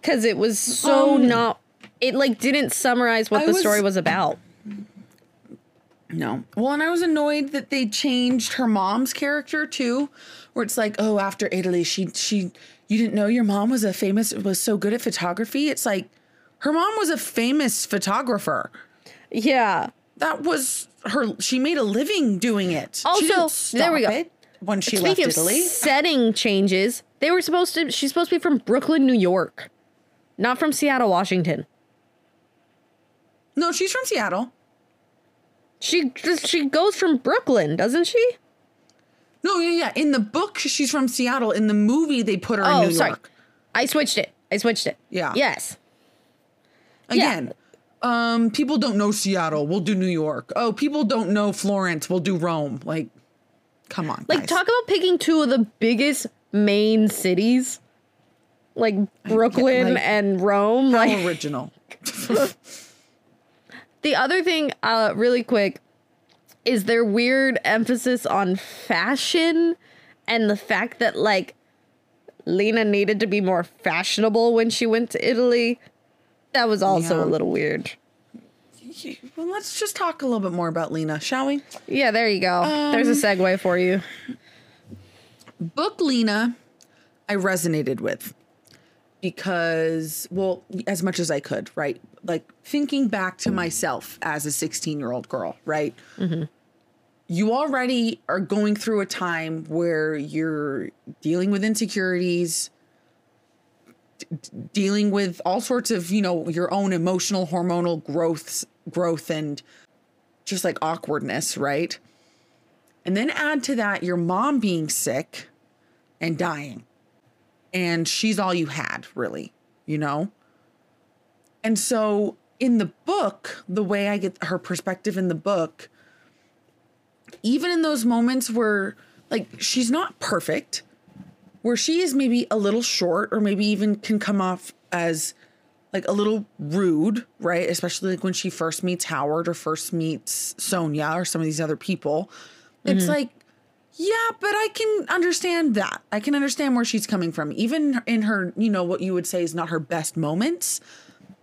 because it was so Um, not. It like didn't summarize what I the was- story was about. No. Well, and I was annoyed that they changed her mom's character too, where it's like, oh, after Italy, she she you didn't know your mom was a famous was so good at photography. It's like her mom was a famous photographer. Yeah. That was her. She made a living doing it. Also, there we go. it when she Speaking left of Italy. setting changes, they were supposed to. She's supposed to be from Brooklyn, New York, not from Seattle, Washington. No, she's from Seattle. She she goes from Brooklyn, doesn't she? No, yeah, yeah. In the book, she's from Seattle. In the movie, they put her Oh, in New sorry. York. I switched it. I switched it. Yeah. Yes. Again, um, people don't know Seattle. We'll do New York. Oh, people don't know Florence. We'll do Rome. Like, come on. Like guys. talk about picking two of the biggest main cities. Like Brooklyn like, and Rome. How Like original. the other thing, uh, really quick, is their weird emphasis on fashion and the fact that like Lena needed to be more fashionable when she went to Italy. That was also Yeah. a little weird. well, let's just talk a little bit more about Lena, shall we? Yeah, there you go. There's a um, segue for you. book Lena, I resonated with because, well, as much as I could, right? Like thinking back to myself as a 16 year old girl, right? Mm-hmm. You already are going through a time where you're dealing with insecurities, d- dealing with all sorts of, you know, your own emotional, hormonal growths, growth and just like awkwardness, right? And then add to that your mom being sick and dying. And she's all you had, really, you know? And so in the book, the way I get her perspective in the book, even in those moments where, like, she's not perfect, where she is maybe a little short or maybe even can come off as like a little rude, right? Especially like when she first meets Howard or first meets Sonia or some of these other people. It's mm-hmm. like, yeah, but I can understand that. I can understand where she's coming from. Even in her, you know, what you would say is not her best moments,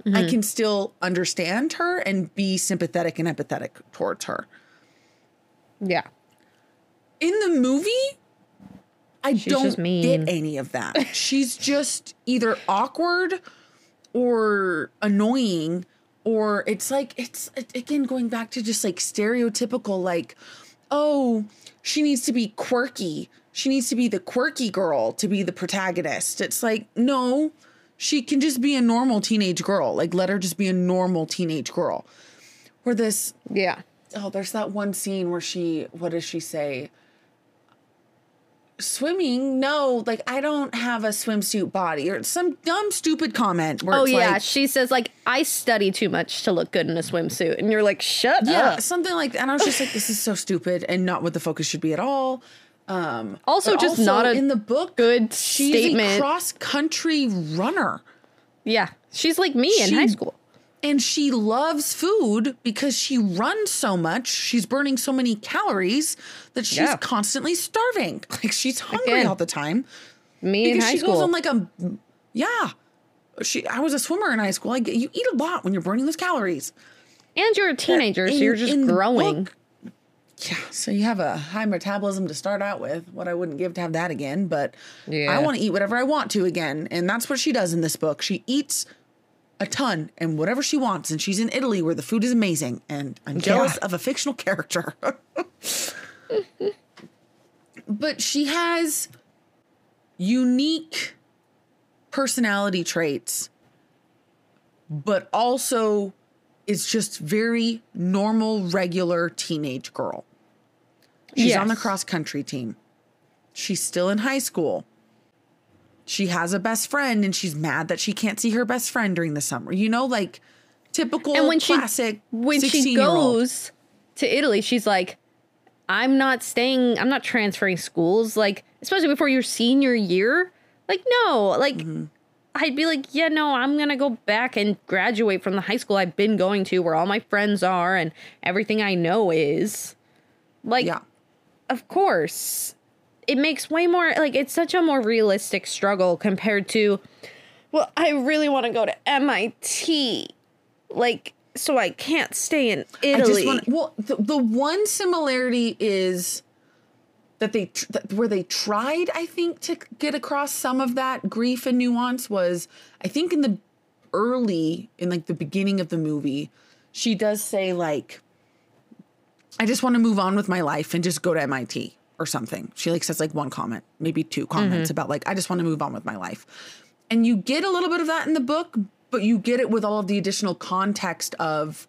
I mm-hmm. can still understand her and be sympathetic and empathetic towards her. Yeah. In the movie, I She's don't mean. get any of that. She's just either awkward or annoying or it's like it's again going back to just like stereotypical like oh she needs to be quirky she needs to be the quirky girl to be the protagonist it's like no she can just be a normal teenage girl. Like let her just be a normal teenage girl. Where this Yeah. oh there's that one scene where she what does she say? Swimming? No like i don't have a swimsuit body. Or some dumb stupid comment where Oh yeah, like, she says like I study too much to look good in a swimsuit, and you're like, shut yeah up. something like that. And i was just like this is so stupid and not what the focus should be at all um Also, just not a in the book good she's statement. a cross country runner yeah, she's like me in high school. and she loves food because she runs so much. She's burning so many calories that she's Yeah. constantly starving. Like she's hungry Again, all the time. Me in because high she school. goes on like a yeah. She I was a swimmer in high school. I get you eat a lot when you're burning those calories. and you're a teenager, so in- you're just growing. book- Yeah, so you have a high metabolism to start out with. What I wouldn't give to have that again, but Yeah. I want to eat whatever I want to again, and that's what she does in this book. She eats a ton and whatever she wants, and she's in Italy where the food is amazing, and I'm jealous of a fictional character. but she has unique personality traits but also is just very normal, regular teenage girl. She's on the cross country team. She's still in high school. She has a best friend and she's mad that she can't see her best friend during the summer. You know, like typical and when she classic when she 16-year-old. goes to Italy, she's like, "I'm not staying. I'm not transferring schools. Like, especially before your senior year. Like, no. Like, Mm-hmm. I'd be like, yeah, no, I'm gonna go back and graduate from the high school I've been going to, where all my friends are and everything I know is. Like, Yeah. Of course it makes way more like it's such a more realistic struggle compared to well i really want to go to mit like so i can't stay in I italy. just want well the, the one similarity is that they tr- that where they tried I think to get across some of that grief and nuance was I think in the early in like the beginning of the movie she does say like I just want to move on with my life and just go to MIT or something. She like says like one comment, maybe two comments mm-hmm. about like I just want to move on with my life. And you get a little bit of that in the book, but you get it with all of the additional context of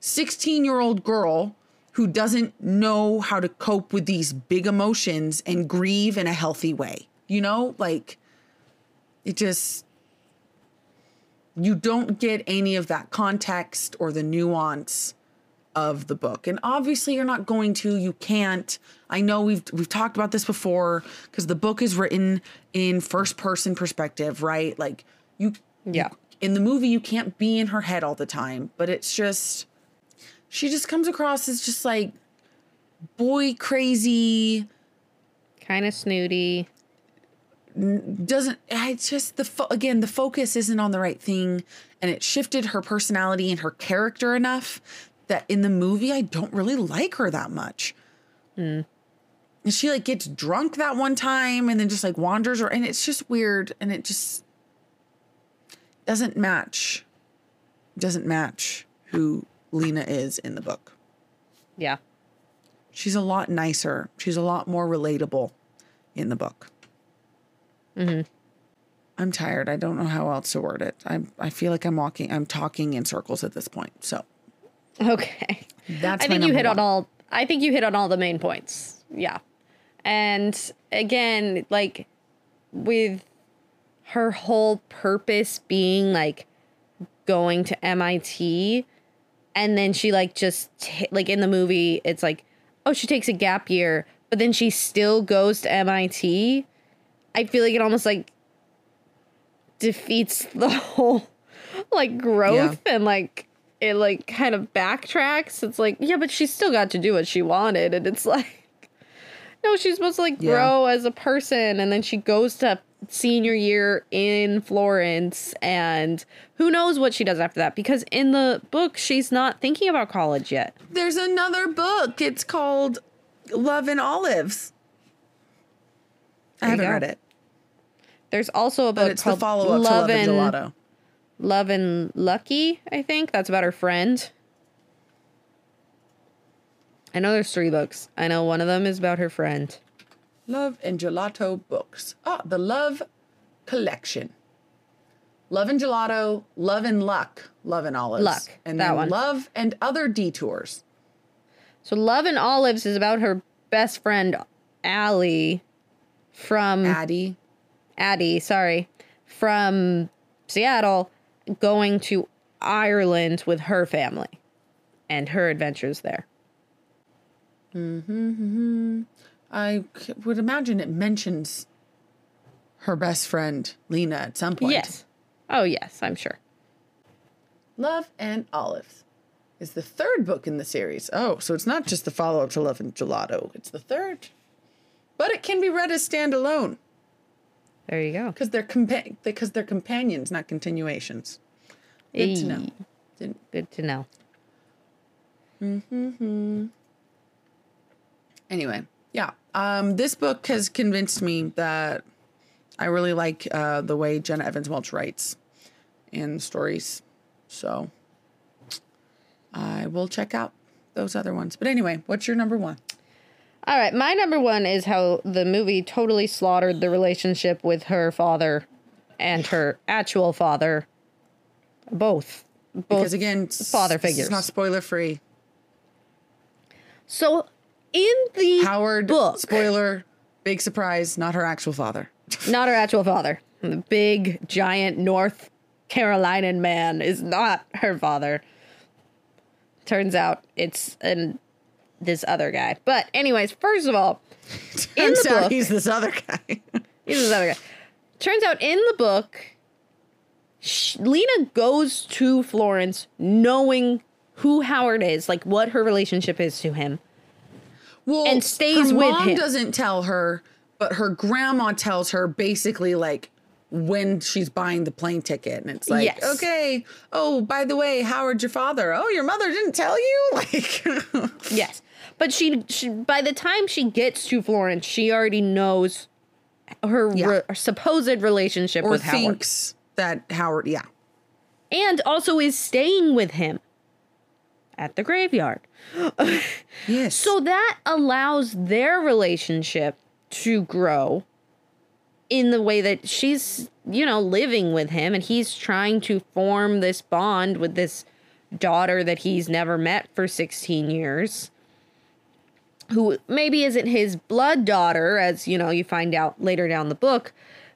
16 year old girl who doesn't know how to cope with these big emotions and grieve in a healthy way. You know, like it just, you don't get any of that context or the nuance of the book. And obviously you're not going to, you can't. I know we've we've talked about this before because the book is written in first person perspective, right? Like you Yeah. in the movie you can't be in her head all the time, but it's just she just comes across as just like boy crazy kind of snooty doesn't I just the fo- again the focus isn't on the right thing and it shifted her personality and her character enough that in the movie I don't really like her that much. Hmm. And she like gets drunk that one time and then just like wanders or and it's just weird and it just doesn't match doesn't match who Lena is in the book. yeah She's a lot nicer. She's a lot more relatable in the book. Mm-hmm. I'm tired. I don't know how else to word it. I I feel like I'm walking. I'm talking in circles at this point. So okay that's. I think you hit on all. I think you hit on all the main points. Yeah, and again, like with her whole purpose being like going to MIT, and then she like just ta- like in the movie, it's like, oh, she takes a gap year, but then she still goes to MIT. I feel like it almost like defeats the whole like growth and like it like kind of backtracks. It's like, yeah, but she still got to do what she wanted. And it's like, no, she's supposed to like Yeah. grow as a person. And then she goes to senior year in Florence. And who knows what she does after that? Because in the book, she's not thinking about college yet. There's another book. It's called Love and Olives. I There you haven't go. read it, There's also a book but it's the follow up to Love, Love and Gelato. Love and Lucky, I think. That's about her friend. I know there's three books. I know one of them is about her friend. Love and Gelato books. Ah, the Love Collection. Love and Gelato, Love and Luck, Love and Olives. Luck, And that then one. Love and Other Detours. So Love and Olives is about her best friend Allie from Addie. Addie, sorry, from Seattle going to Ireland with her family and her adventures there. Mm-hmm, mm-hmm. I would imagine it mentions her best friend, Lena, at some point. Yes. Oh yes, I'm sure. Love and Olives is the third book in the series. Oh, so it's not just the follow up to Love and Gelato, it's the third. But it can be read as standalone There you go. because they're compa- because they're companions, not continuations. Good to know. Didn't- Good to know. Hmm. Anyway, yeah. Um, this book has convinced me that I really like uh, the way Jenna Evans Welch writes in stories. So I will check out those other ones. But anyway, what's your number one? All right, my number one is how the movie totally slaughtered the relationship with her father and her actual father, Both. Both. Because again, father It's figures. not spoiler free. so in the Howard, book, spoiler, big surprise, not her actual father. not her actual father. The big, giant North Carolinian man is not her father. Turns out it's an this other guy. But anyways, first of all, in the book, he's this other guy. he's this other guy. Turns out in the book, sh- Lena goes to Florence knowing who Howard is, like what her relationship is to him. well, And stays her with mom him. doesn't tell her, but her grandma tells her basically like when she's buying the plane ticket, and it's like, Yes. okay, oh by the way, Howard's your father. Oh, your mother didn't tell you, like, Yes. But she, she by the time she gets to Florence, she already knows her Yeah. re- supposed relationship or with Howard. thinks that Howard, yeah, And also is staying with him at the graveyard. yes. So that allows their relationship to grow in the way that she's, you know, living with him and he's trying to form this bond with this daughter that he's never met for 16 years. Who maybe isn't his blood daughter, as you know, you find out later down the book,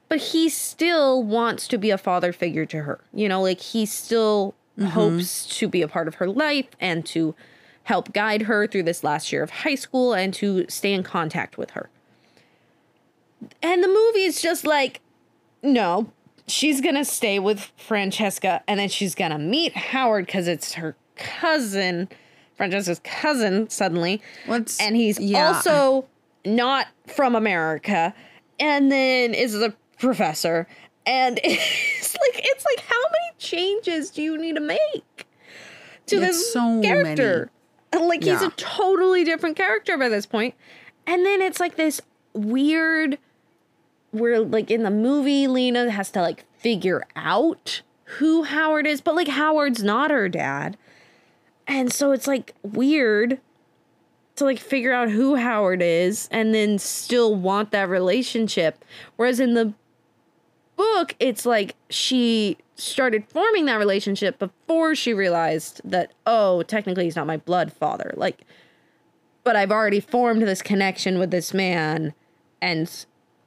but he still wants to be a father figure to her. You know, like he still mm-hmm. hopes to be a part of her life and to help guide her through this last year of high school and to stay in contact with her. And the movie is just like, no, she's gonna stay with Francesca and then she's gonna meet Howard because it's her cousin, Francesca's cousin, suddenly. What's- and he's yeah. also not from America and then is a professor. And it's like it's like how many changes do you need to make to It's this so character? Like he's a totally different character by this point. And then it's like this weird where like in the movie Lena has to like figure out who Howard is, but like Howard's not her dad. And so it's like weird to like figure out who Howard is and then still want that relationship. Whereas in the book, it's like she started forming that relationship before she realized that, oh, technically he's not my blood father. Like, but I've already formed this connection with this man and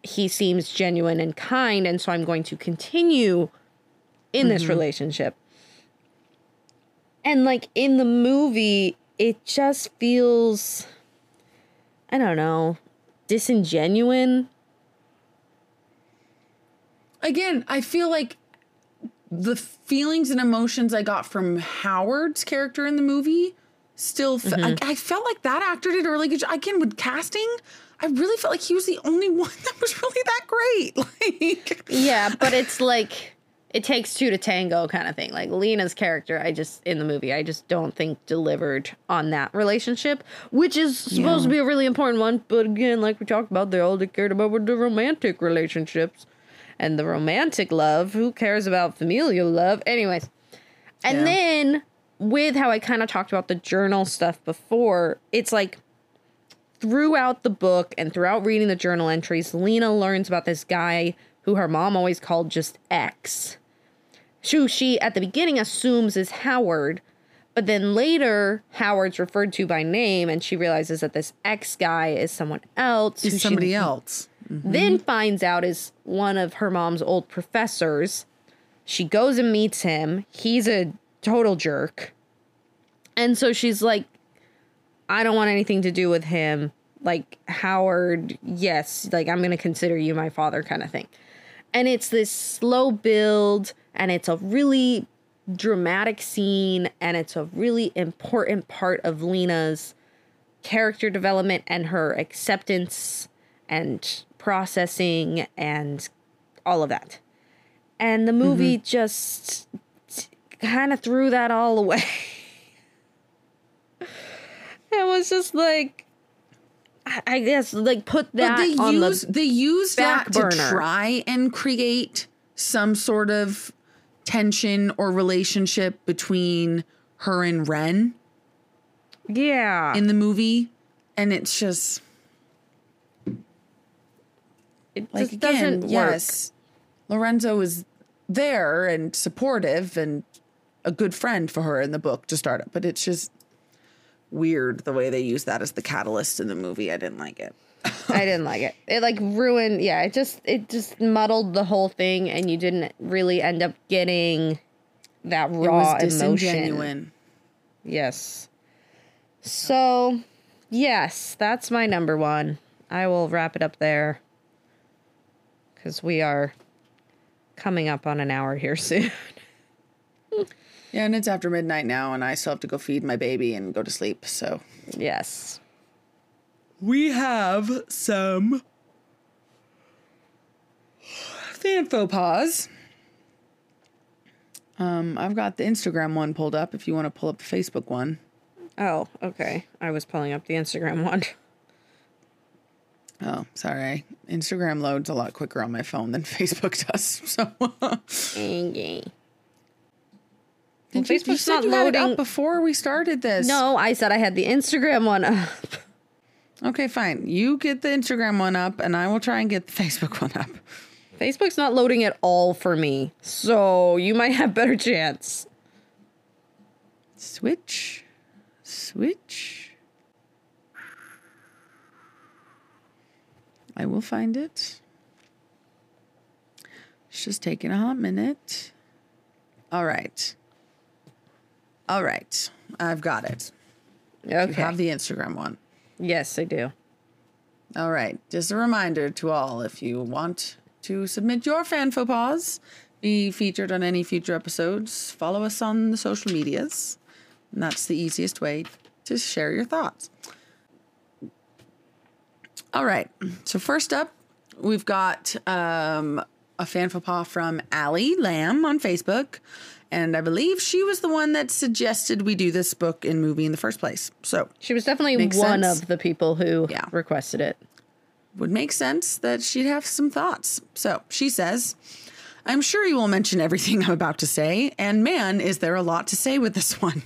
he seems genuine and kind. And so I'm going to continue in this mm-hmm. relationship. And like in the movie, it just feels, I don't know, disingenuous. again, I feel like the feelings and emotions I got from Howard's character in the movie still, fe- Mm-hmm. I, I felt like that actor did a really good job. Again, with casting, I really felt like he was the only one that was really that great. Like, Yeah, but it's like it takes two to tango kind of thing. Like Lena's character, I just in the movie, I just don't think delivered on that relationship, which is supposed to be a really important one. But again, like we talked about, they all they cared about were the romantic relationships and the romantic love. Who cares about familial love? Anyways, and Yeah. then with how I kind of talked about the journal stuff before, it's like throughout the book and throughout reading the journal entries, Lena learns about this guy who her mom always called just X. Who she at the beginning assumes is Howard, but then later Howard's referred to by name and she realizes that this X guy is someone else. who he's she somebody else. Mm-hmm. then finds out is one of her mom's old professors. She goes and meets him. He's a total jerk. And so she's like, I don't want anything to do with him. Like, Howard, yes, like, I'm going to consider you my father kind of thing. And it's this slow build, and it's a really dramatic scene, and it's a really important part of Lena's character development and her acceptance and processing and all of that. And the movie mm-hmm. just kind of threw that all away. it was just like, I- guess, like put But that they on use the they use that to try and create some sort of tension or relationship between her and Ren yeah. in the movie, and it's just it like just again, doesn't work. yes, Lorenzo is there and supportive, and a good friend for her in the book to start it. But it's just weird the way they use that as the catalyst in the movie. I didn't like it. I didn't like it. It like ruined. Yeah, it just it just muddled the whole thing, and you didn't really end up getting that It raw was emotion. Yes. So, yes, that's my number one. I will wrap it up there because we are coming up on an hour here soon. Yeah, and it's after midnight now, and I still have to go feed my baby and go to sleep. So yes. we have some fan faux pas. Um, I've got the Instagram one pulled up. If you want to pull up the Facebook one. Oh, okay. I was pulling up the Instagram one. Oh, sorry. Instagram loads a lot quicker on my phone than Facebook does. So Okay. You, you Facebook's said not you had it loading- up before we started this. No, I said I had the Instagram one up. Okay, fine. You get the Instagram one up, and I will try and get the Facebook one up. Facebook's not loading at all for me. So you might have better chance. Switch. Switch. I will find it. It's just taking a hot minute. All right. All right. I've got it. Okay. You have the Instagram one. yes, I do. All right. Just a reminder to all if you want to submit your fan faux pas, be featured on any future episodes, follow us on the social medias. And that's the easiest way to share your thoughts. All right. So, first up, we've got um, a fan faux pas from Allie Lamb on Facebook. And I believe she was the one that suggested we do this book and movie in the first place. So, She was definitely one sense. of the people who Yeah. requested it. would make sense that she'd have some thoughts. So she says, I'm sure you will mention everything I'm about to say, and man, is there a lot to say with this one.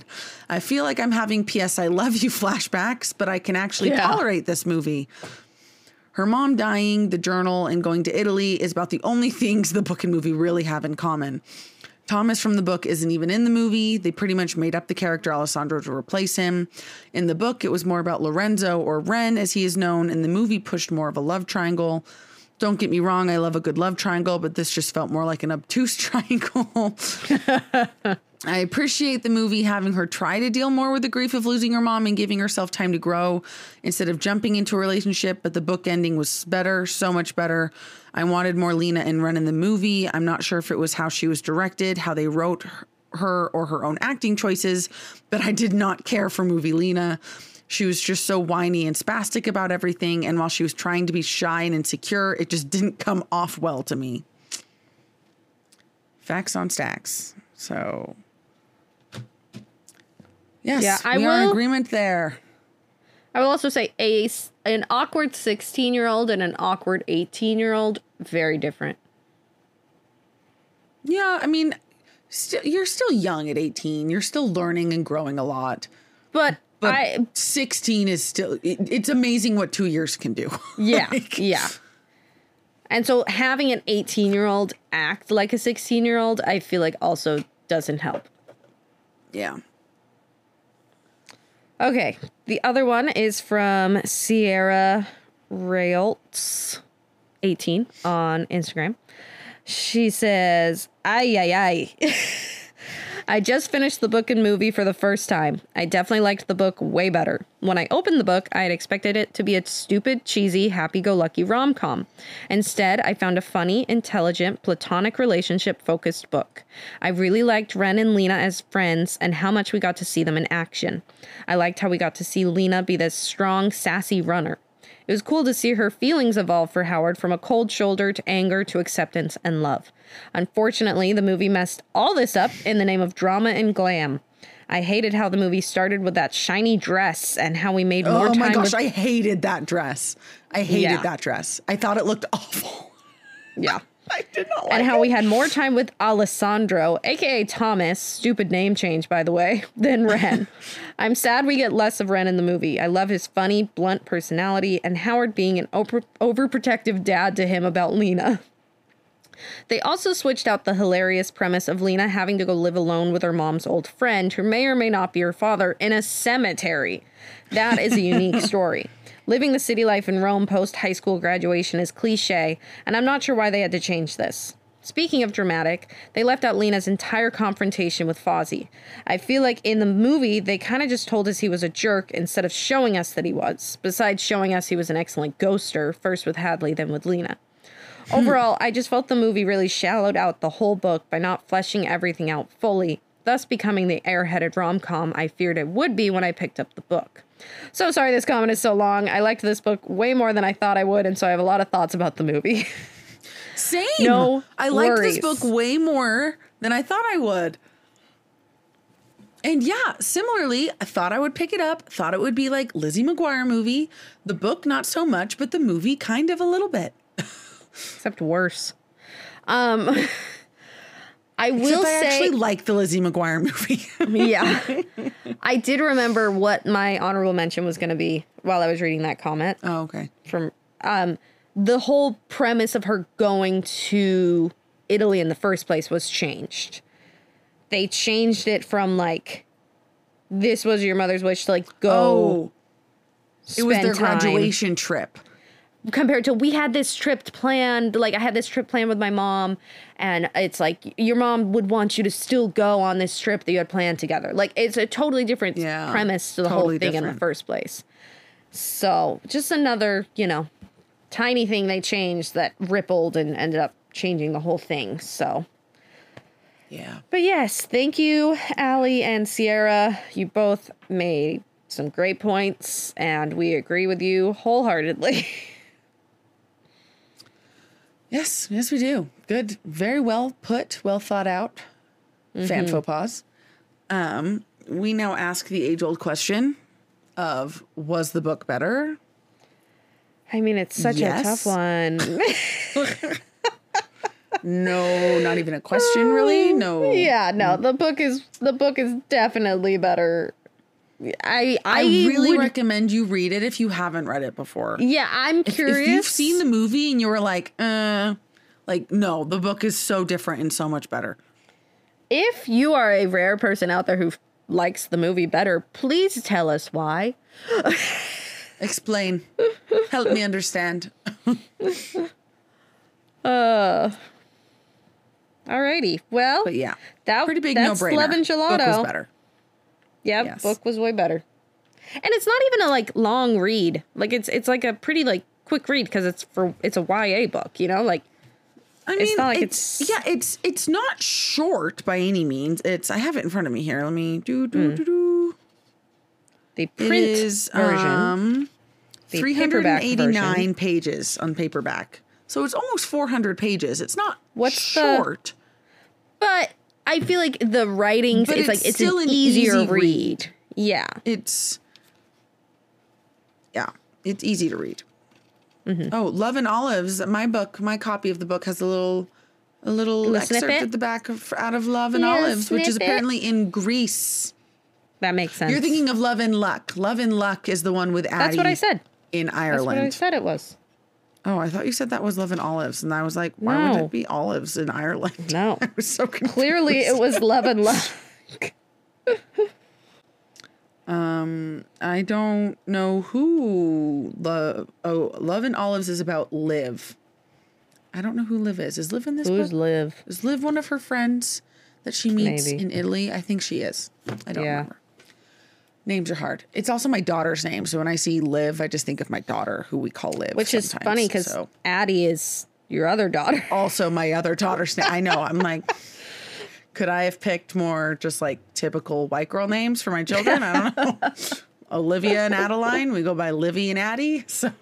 I feel like I'm having P.S. I love you flashbacks, but I can actually Yeah. tolerate this movie. Her mom dying, the journal, and going to Italy is about the only things the book and movie really have in common. Thomas from the book isn't even in the movie. They pretty much made up the character Alessandro to replace him. In the book, it was more about Lorenzo or Ren, as he is known. In the movie, pushed more of a love triangle. Don't get me wrong, I love a good love triangle, but this just felt more like an obtuse triangle. I appreciate the movie having her try to deal more with the grief of losing her mom and giving herself time to grow instead of jumping into a relationship, but the book ending was better, so much better. I wanted more Lena and Ren in the movie. I'm not sure if it was how she was directed, how they wrote her, or her own acting choices, but I did not care for movie Lena. She was just so whiny and spastic about everything, and while she was trying to be shy and insecure, it just didn't come off well to me. Facts on stacks. So Yes, Yeah, I we are in agreement there. I will also say a an awkward 16 year old and an awkward 18 year old very different. Yeah, I mean, still, you're still young at 18. You're still learning and growing a lot. But, But I 16 is still, it, it's amazing what two years can do. yeah, Like, yeah. And so having an 18 year old act like a 16 year old, I feel like also doesn't help. Yeah. Okay, the other one is from Sierra Railts, 18 on Instagram. She says, Ay, ay, ay. I just finished the book and movie for the first time. I definitely liked the book way better. When I opened the book, I had expected it to be a stupid, cheesy, happy go lucky rom com. Instead, I found a funny, intelligent, platonic relationship focused book. I really liked Ren and Lena as friends and how much we got to see them in action. I liked how we got to see Lena be this strong, sassy runner. It was cool to see her feelings evolve for Howard from a cold shoulder to anger to acceptance and love. Unfortunately, the movie messed all this up in the name of drama and glam. I hated how the movie started with that shiny dress and how we made more Oh time my gosh, with I hated that dress. I hated Yeah. that dress. I thought it looked awful. yeah. I did not like And how it. we had more time with Alessandro, aka Thomas, stupid name change by the way, than Ren. I'm sad we get less of Ren in the movie. I love his funny, blunt personality and Howard being an over- overprotective dad to him about Lena. They also switched out the hilarious premise of Lena having to go live alone with her mom's old friend, who may or may not be her father, in a cemetery. That is a unique story. Living the city life in Rome post high school graduation is cliche, and I'm not sure why they had to change this. Speaking of dramatic, they left out Lena's entire confrontation with Fozzie. I feel like in the movie, they kind of just told us he was a jerk instead of showing us that he was, besides showing us he was an excellent ghoster, first with Hadley, then with Lena. Hmm. Overall, I just felt the movie really shallowed out the whole book by not fleshing everything out fully, thus becoming the airheaded rom com I feared it would be when I picked up the book. So sorry this comment is so long. I liked this book way more than I thought I would, and so I have a lot of thoughts about the movie. Same. No I liked this book way more than I thought I would. And yeah, similarly, I thought I would pick it up, thought it would be like Lizzie McGuire movie. The book not so much, but the movie kind of a little bit. Except worse. Um I will Except I say actually like the Lizzie McGuire movie. Yeah. I did remember what my honorable mention was gonna be while I was reading that comment. oh, okay. from um the whole premise of her going to Italy in the first place was changed. They changed it from like this was your mother's wish to like go Oh, it was their time. graduation trip. Compared to we had this trip planned like I had this trip planned with my mom and it's like your mom would want you to still go on this trip that you had planned together. Like it's a totally different Yeah, premise to the totally whole thing in the first place. So, just another, you know, tiny thing they changed that rippled and ended up changing the whole thing. So, Yeah. but yes, thank you, Allie and Sierra. You both made some great points, and we agree with you wholeheartedly. Yes, yes, we do. Good, very well put, well thought out. Fan faux pas. Um, we now ask the age old question of was the book better? I mean, it's such Yes. a tough one. No, not even a question, really. No. yeah, no, the book is the book is definitely better. I I, I really would, recommend you read it if you haven't read it before. yeah, I'm curious. If you've seen the movie and you were like, uh, like, no, the book is so different and so much better. if you are a rare person out there who f- likes the movie better, please tell us why. Explain. Help me understand. Uh. Alrighty, well, But yeah, that pretty big no that's brainer. Love and Book was Gelato. better. Yep, Yes. book was way better. And it's not even a like long read. Like it's it's like a pretty like quick read because it's for it's a YA book, you know? Like I mean, It's not like it's, it's- yeah, it's it's not short by any means. It's I have it in front of me here. Let me do do Hmm. do do. the print is version. um the three hundred and eighty nine pages on paperback. So it's almost four hundred pages. It's not What's the- short. But I feel like the writings But it's, it's like it's still an an easier read. read. Yeah. It's yeah, it's easy to read. Mm-hmm. Oh, Love and Olives. My book, my copy of the book has a little a little, Little excerpt snippet? at the back of out of Love and Olives, which is apparently in Greece. That makes sense. You're thinking of Love and Luck. Love and Luck is the one with Addie. That's what I said. In Ireland. That's what I said it was. Oh, I thought you said that was Love and Olives, and I was like, why would it be olives in Ireland? No. I was so confused. Clearly it was love and love. Um, I don't know who love. Oh, Love and Olives is about Liv. I don't know who Liv is. Is Liv in this Who's book? Liv? Is Liv one of her friends that she meets Maybe. in Italy? I think she is. I don't Yeah. remember. Names are hard. It's also my daughter's name, so when I see Liv, I just think of my daughter, who we call Liv. Which is funny because so. Addie is your other daughter. also my other daughter's name. I know. I'm like, could I have picked more just like typical white girl names for my children? I don't know. Olivia and Adeline. We go by Livy and Addie. So,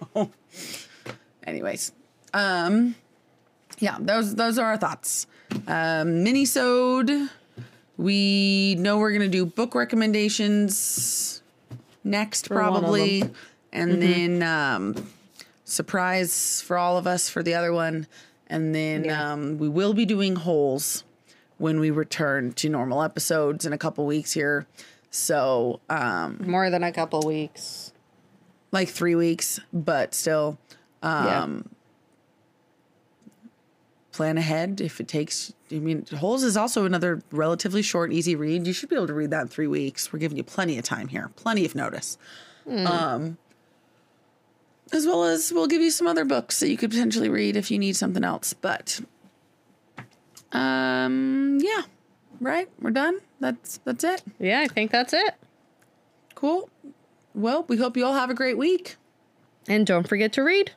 anyways, um, yeah, those those are our thoughts. Um, Minisode. We know we're gonna do book recommendations next, of probably, and then um, surprise for all of us for the other one, and then Yeah. um, we will be doing holes when we return to normal episodes in a couple weeks here. So, um, More than a couple weeks. like three weeks, but still, Yeah. um, plan ahead if it takes. I mean, Holes is also another relatively short, easy read. You should be able to read that in three weeks. We're giving you plenty of time here, plenty of notice. Um, as well as we'll give you some other books that you could potentially read if you need something else. But, um, yeah, right. We're done. That's that's it. Yeah, I think that's it. Cool. Well, we hope you all have a great week. And don't forget to read.